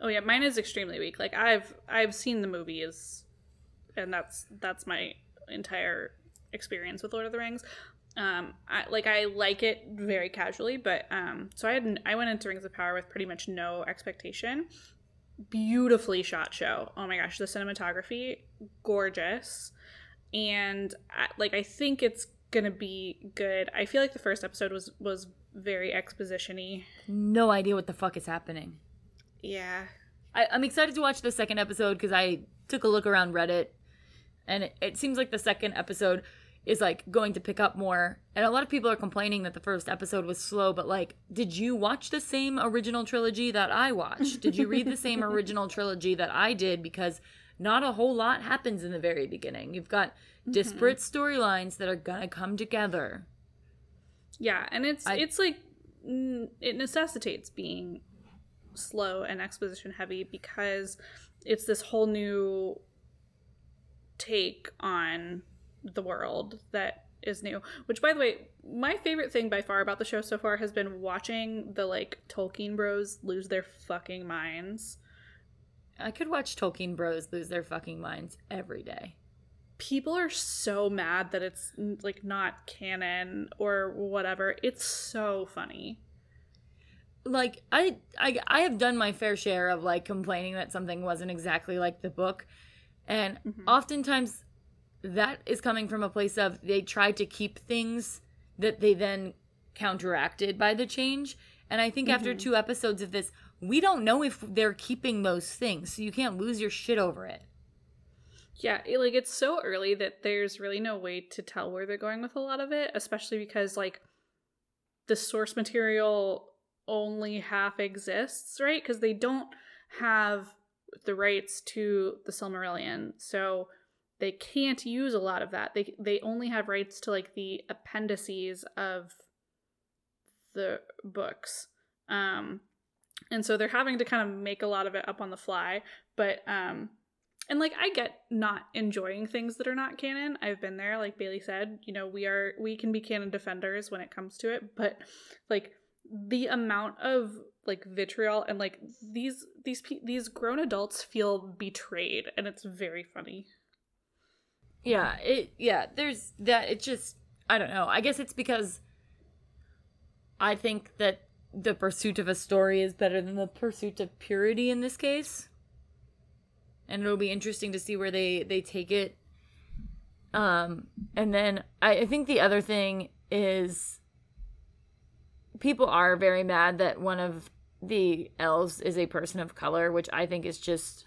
Oh yeah, mine is extremely weak. Like I've I've seen the movies, and that's that's my entire experience with Lord of the Rings. Um, I, like I like it very casually, but um, so I had I went into Rings of Power with pretty much no expectation. Beautifully shot show. Oh my gosh, the cinematography gorgeous, and I, like I think it's gonna be good. I feel like the first episode was was very exposition-y. No idea what the fuck is happening. Yeah, I, I'm excited to watch the second episode because I took a look around Reddit, and it, it seems like the second episode is like going to pick up more. And a lot of people are complaining that the first episode was slow. But like, did you watch the same original trilogy that I watched? Did you read the same original trilogy that I did? Because not a whole lot happens in the very beginning. You've got mm-hmm. disparate storylines that are gonna come together. Yeah, and it's I- it's like it necessitates being slow and exposition heavy because it's this whole new take on the world that is new. Which by the way, my favorite thing by far about the show so far has been watching the like Tolkien bros lose their fucking minds. I could watch Tolkien bros lose their fucking minds every day. People are so mad that it's like not canon or whatever. It's so funny. like I, I I have done my fair share of like complaining that something wasn't exactly like the book. And mm-hmm. oftentimes that is coming from a place of they tried to keep things that they then counteracted by the change. And I think after mm-hmm. two episodes of this we don't know if they're keeping those things. So you can't lose your shit over it Yeah, like it's so early that there's really no way to tell where they're going with a lot of it, especially because like the source material only half exists, right? Because they don't have the rights to the Silmarillion, so they can't use a lot of that. They they only have rights to like the appendices of the books. Um and so they're having to kind of make a lot of it up on the fly, but um and like I get not enjoying things that are not canon. I've been there, like Bailey said. You know, we are we can be canon defenders when it comes to it, but like the amount of like vitriol and like these these these grown adults feel betrayed and it's very funny. Yeah, it yeah, there's that it just I don't know. I guess it's because I think that the pursuit of a story is better than the pursuit of purity in this case. And it'll be interesting to see where they they take it. Um and then I, I think the other thing is people are very mad that one of the elves is a person of color, which I think is just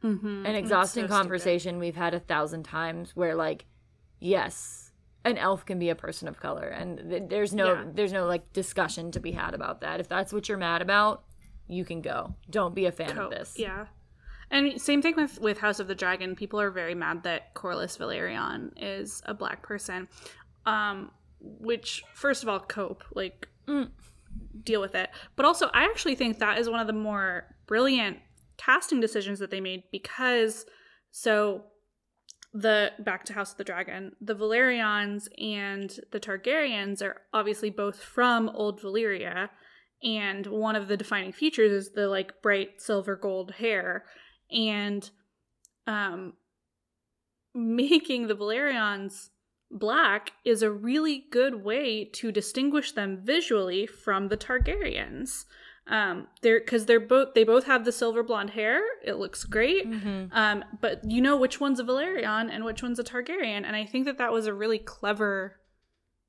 Mm-hmm. an exhausting conversation we've had a thousand times where like yes an elf can be a person of color and th- there's no Yeah. there's no like discussion to be had about that if that's what you're mad about you can go don't be a fan of this Yeah. And same thing with with House of the Dragon. People are very mad that Corlys Velaryon is a black person. Um which first of all cope, like Mm. deal with it. But also I actually think that is one of the more brilliant casting decisions that they made because so the back to House of the Dragon, the Velaryons and the Targaryens are obviously both from Old Valyria, and one of the defining features is the like bright silver gold hair, and um, making the Velaryons black is a really good way to distinguish them visually from the Targaryens. Um, they're because they're both they both have the silver blonde hair. It looks great. Mhm. Um, but you know which one's a Velaryon and which one's a Targaryen, and I think that that was a really clever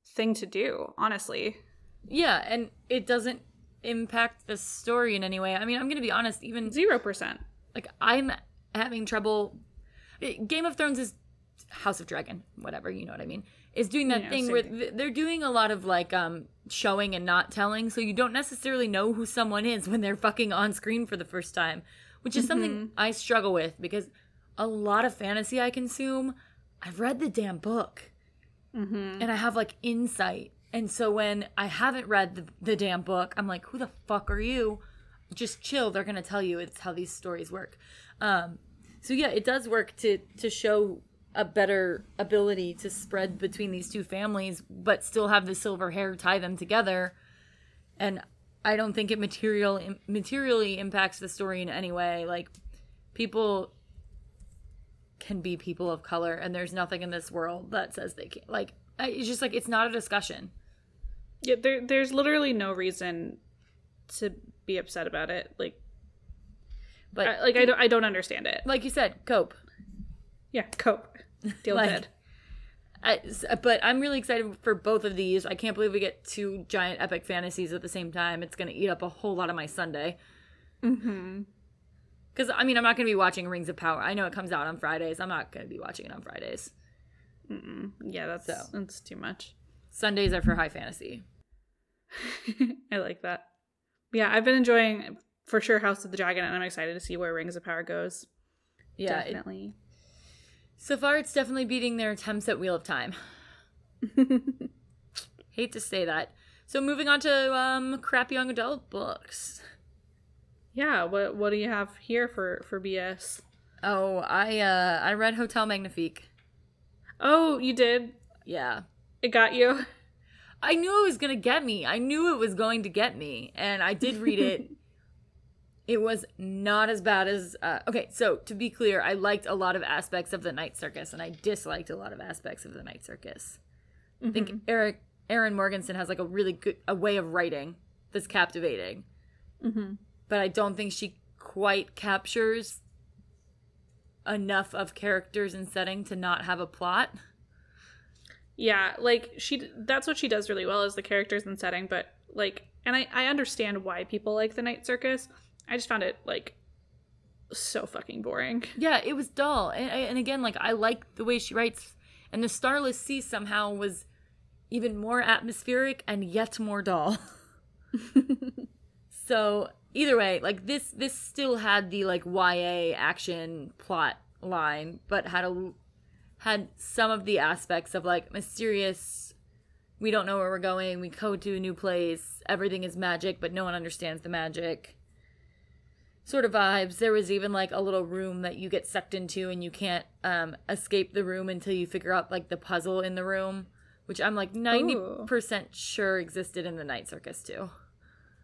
thing to do. Honestly, yeah and it doesn't impact the story in any way i mean i'm gonna be honest even zero percent. Like i'm having trouble game of thrones is house of dragon whatever you know what i mean is doing that thing where th- they're doing a lot of like um showing and not telling so you don't necessarily know who someone is when they're fucking on screen for the first time which is something i struggle with because a lot of fantasy i consume i've read the damn book. Mm-hmm. and i have like insight. And so when i haven't read the, the damn book i'm like who the fuck are you just chill they're gonna tell you it's how these stories work. Um so yeah it does work to to show a better ability to spread between these two families but still have the silver hair tie them together. And i don't think it material materially impacts the story in any way. Like people can be people of color and there's nothing in this world that says they can't like it's just like it's not a discussion. Yeah, there there's literally no reason to be upset about it. Like, but I, like I don't I don't understand it. like you said cope Yeah, cope. Deal Like- with it. I, but i'm really excited for both of these i can't believe we get two giant epic fantasies at the same time it's gonna eat up a whole lot of my sunday Mm-hmm. because i mean i'm not gonna be watching rings of power i know it comes out on fridays i'm not gonna be watching it on fridays Mm-mm. Yeah, that's So. that's too much. sundays are for high fantasy I like that. Yeah, I've been enjoying for sure House of the Dragon, and I'm excited to see where Rings of Power goes. yeah it- Definitely. so far it's definitely beating their attempts at wheel of time hate to say that so moving on to um crappy young adult books yeah. What what do you have here for for BS? oh i uh i read hotel magnifique Oh, you did. yeah It got you. I knew it was going to get me. I knew it was going to get me. And I did read it. it was not as bad as. Uh, okay, so to be clear, I liked a lot of aspects of the Night Circus, and I disliked a lot of aspects of the Night Circus. I think Eric Erin Morgenstern has like a really good a way of writing that's captivating, Mm-hmm. but I don't think she quite captures enough of characters and setting to not have a plot. Yeah, like she that's what she does really well is the characters and setting, but like and I I understand why people like the night circus. I just found it like so fucking boring. Yeah, it was dull. And, and again, like I like the way she writes. And the Starless Sea somehow was even more atmospheric and yet more dull. so either way, like this this still had the like YA action plot line, but had a had some of the aspects of like mysterious we don't know where we're going, we go to a new place, everything is magic, but no one understands the magic sort of vibes. There was even like a little room that you get sucked into and you can't um, escape the room until you figure out like the puzzle in the room, which I'm like 90% sure existed in the night circus too.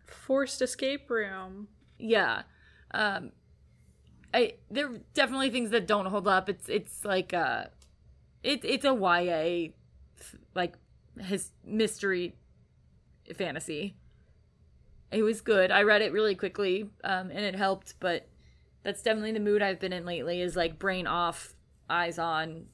Forced escape room. Yeah. Um I there are definitely things that don't hold up. It's it's like uh it it's a YA like his mystery fantasy. It was good. I read it really quickly um and it helped, but that's definitely the mood I've been in lately is like brain off, eyes on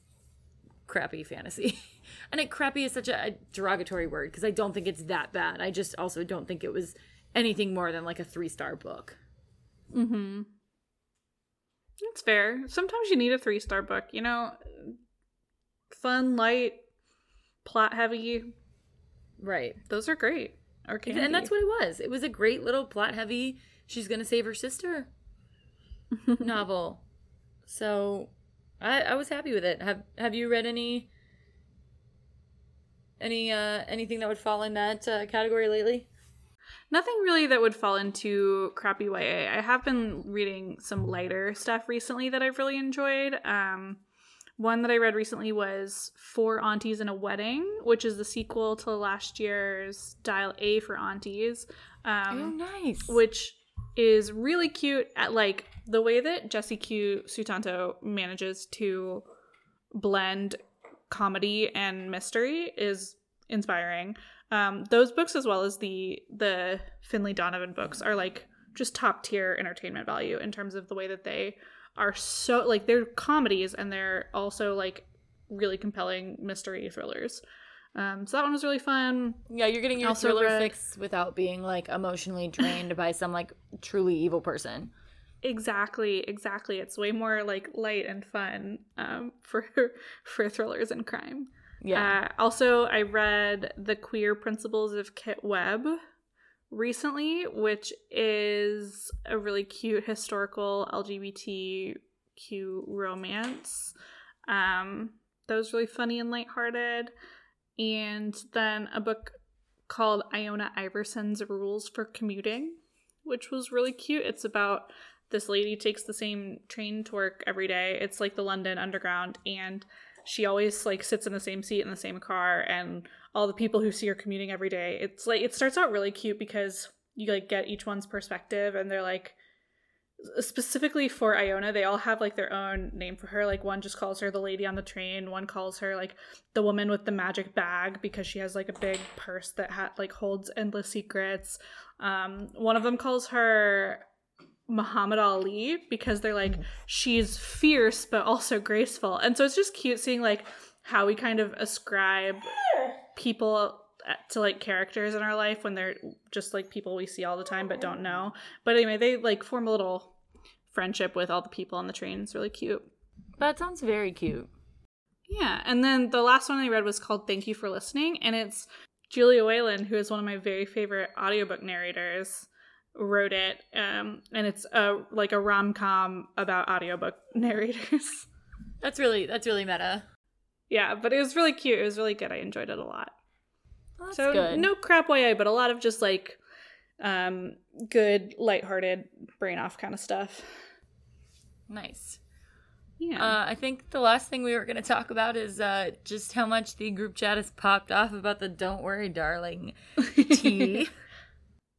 crappy fantasy. and it crappy is such a, a derogatory word because I don't think it's that bad. I just also don't think it was anything more than like a 3-star book. Mhm. That's fair. Sometimes you need a 3-star book, you know, fun, light, plot heavy. Right. Those are great. Or candy. And that's what it was. It was a great little plot heavy she's going to save her sister novel. So I I was happy with it. Have have you read any any uh anything that would fall in that uh, category lately? Nothing really that would fall into crappy YA. I have been reading some lighter stuff recently that I've really enjoyed. Um, one that I read recently was Four Aunties in a Wedding, which is the sequel to last year's Dial A for Aunties. Um, oh, nice. Which is really cute at like the way that Jesse Q Sutanto manages to blend comedy and mystery is inspiring. Um, those books, as well as the the Finlay Donovan books, are like just top tier entertainment value in terms of the way that they are so like they're comedies and they're also like really compelling mystery thrillers. Um, so that one was really fun. Yeah, you're getting your Also thriller read- fix without being like emotionally drained by some like truly evil person. Exactly, exactly. It's way more like light and fun um, for for thrillers and crime. Yeah. Uh, also, I read The Queer Principles of Kit Webb recently, which is a really cute historical LGBTQ romance. Um, that was really funny and lighthearted. And then a book called Iona Iverson's Rules for Commuting, which was really cute. It's about this lady takes the same train to work every day. It's like the London Underground, and she always like sits in the same seat in the same car, and all the people who see her commuting every day. It's like it starts out really cute because you like get each one's perspective, and they're like specifically for Iona, they all have like their own name for her. Like one just calls her the lady on the train, one calls her like the woman with the magic bag because she has like a big purse that ha- like holds endless secrets. Um, one of them calls her Muhammad Ali because they're like she's fierce but also graceful. And so it's just cute seeing like how we kind of ascribe people to like characters in our life when they're just like people we see all the time but don't know. But anyway, they like form a little friendship with all the people on the train. It's really cute. that sounds very cute. Yeah, and then the last one I read was called Thank You for Listening, and it's Julia Whelan, who is one of my very favorite audiobook narrators, wrote it. Um, and it's a like a rom com about audiobook narrators. That's really that's really meta. Yeah, but it was really cute. It was really good. I enjoyed it a lot. Well, that's so good. no crap YA, but a lot of just like um good, lighthearted, brain off kind of stuff. Nice. Yeah. Uh, I think the last thing we were going to talk about is uh, just how much the group chat has popped off about the "Don't worry, darling" tea.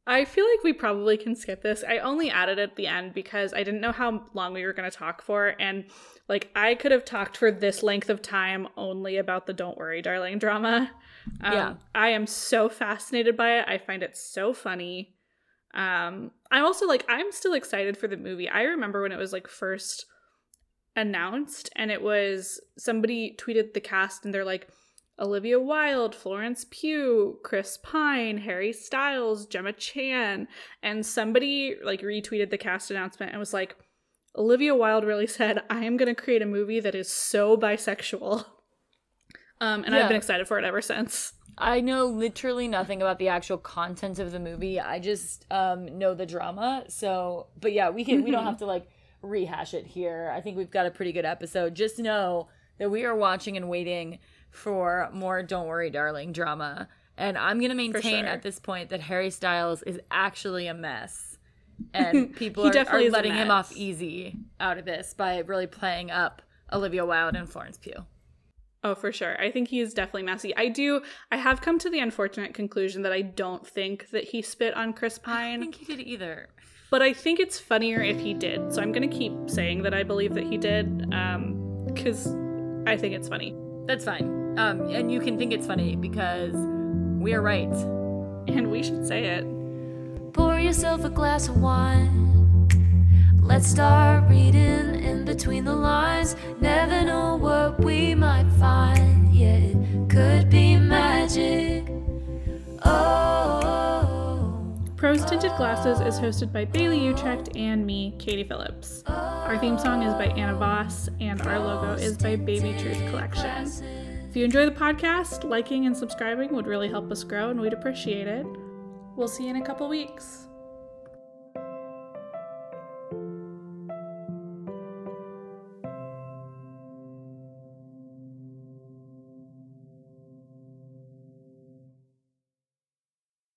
I feel like we probably can skip this. I only added it at the end because I didn't know how long we were going to talk for. And like, I could have talked for this length of time only about the Don't Worry, Darling drama. Um, Yeah. I am so fascinated by it. I find it so funny. Um, I'm also like, I'm still excited for the movie. I remember when it was like first announced and it was somebody tweeted the cast and they're like, Olivia Wilde, Florence Pugh, Chris Pine, Harry Styles, Gemma Chan, and somebody like retweeted the cast announcement and was like, Olivia Wilde really said, I am going to create a movie that is so bisexual. Um, and I've been excited for it ever since. I know literally nothing about the actual content of the movie. I just um, know the drama. So, but yeah, we can. We don't have to like rehash it here. I think we've got a pretty good episode. Just know that we are watching and waiting for more "Don't Worry, Darling" drama. And I'm gonna maintain sure. at this point that Harry Styles is actually a mess, and people are, definitely are letting him off easy out of this by really playing up Olivia Wilde and Florence Pugh. Oh, for sure. I think he is definitely messy. I do. I have come to the unfortunate conclusion that I don't think that he spit on Chris Pine. I don't think he did either. but I think it's funnier if he did. So I'm gonna keep saying that I believe that he did, um, because I think it's funny, That's fine. Um, and you can think it's funny because we are right. and we should say it. Pour yourself a glass of wine. Let's start reading in between the lines. Never know what we might find. Yeah, it could be magic. Oh. Prose Tinted Glasses is hosted by Bailey Utrecht and me, Katie Phillips. Our theme song is by Anna Voss, and our logo is by Baby Truth Collection. If you enjoy the podcast, liking and subscribing would really help us grow, and we'd appreciate it. We'll see you in a couple weeks.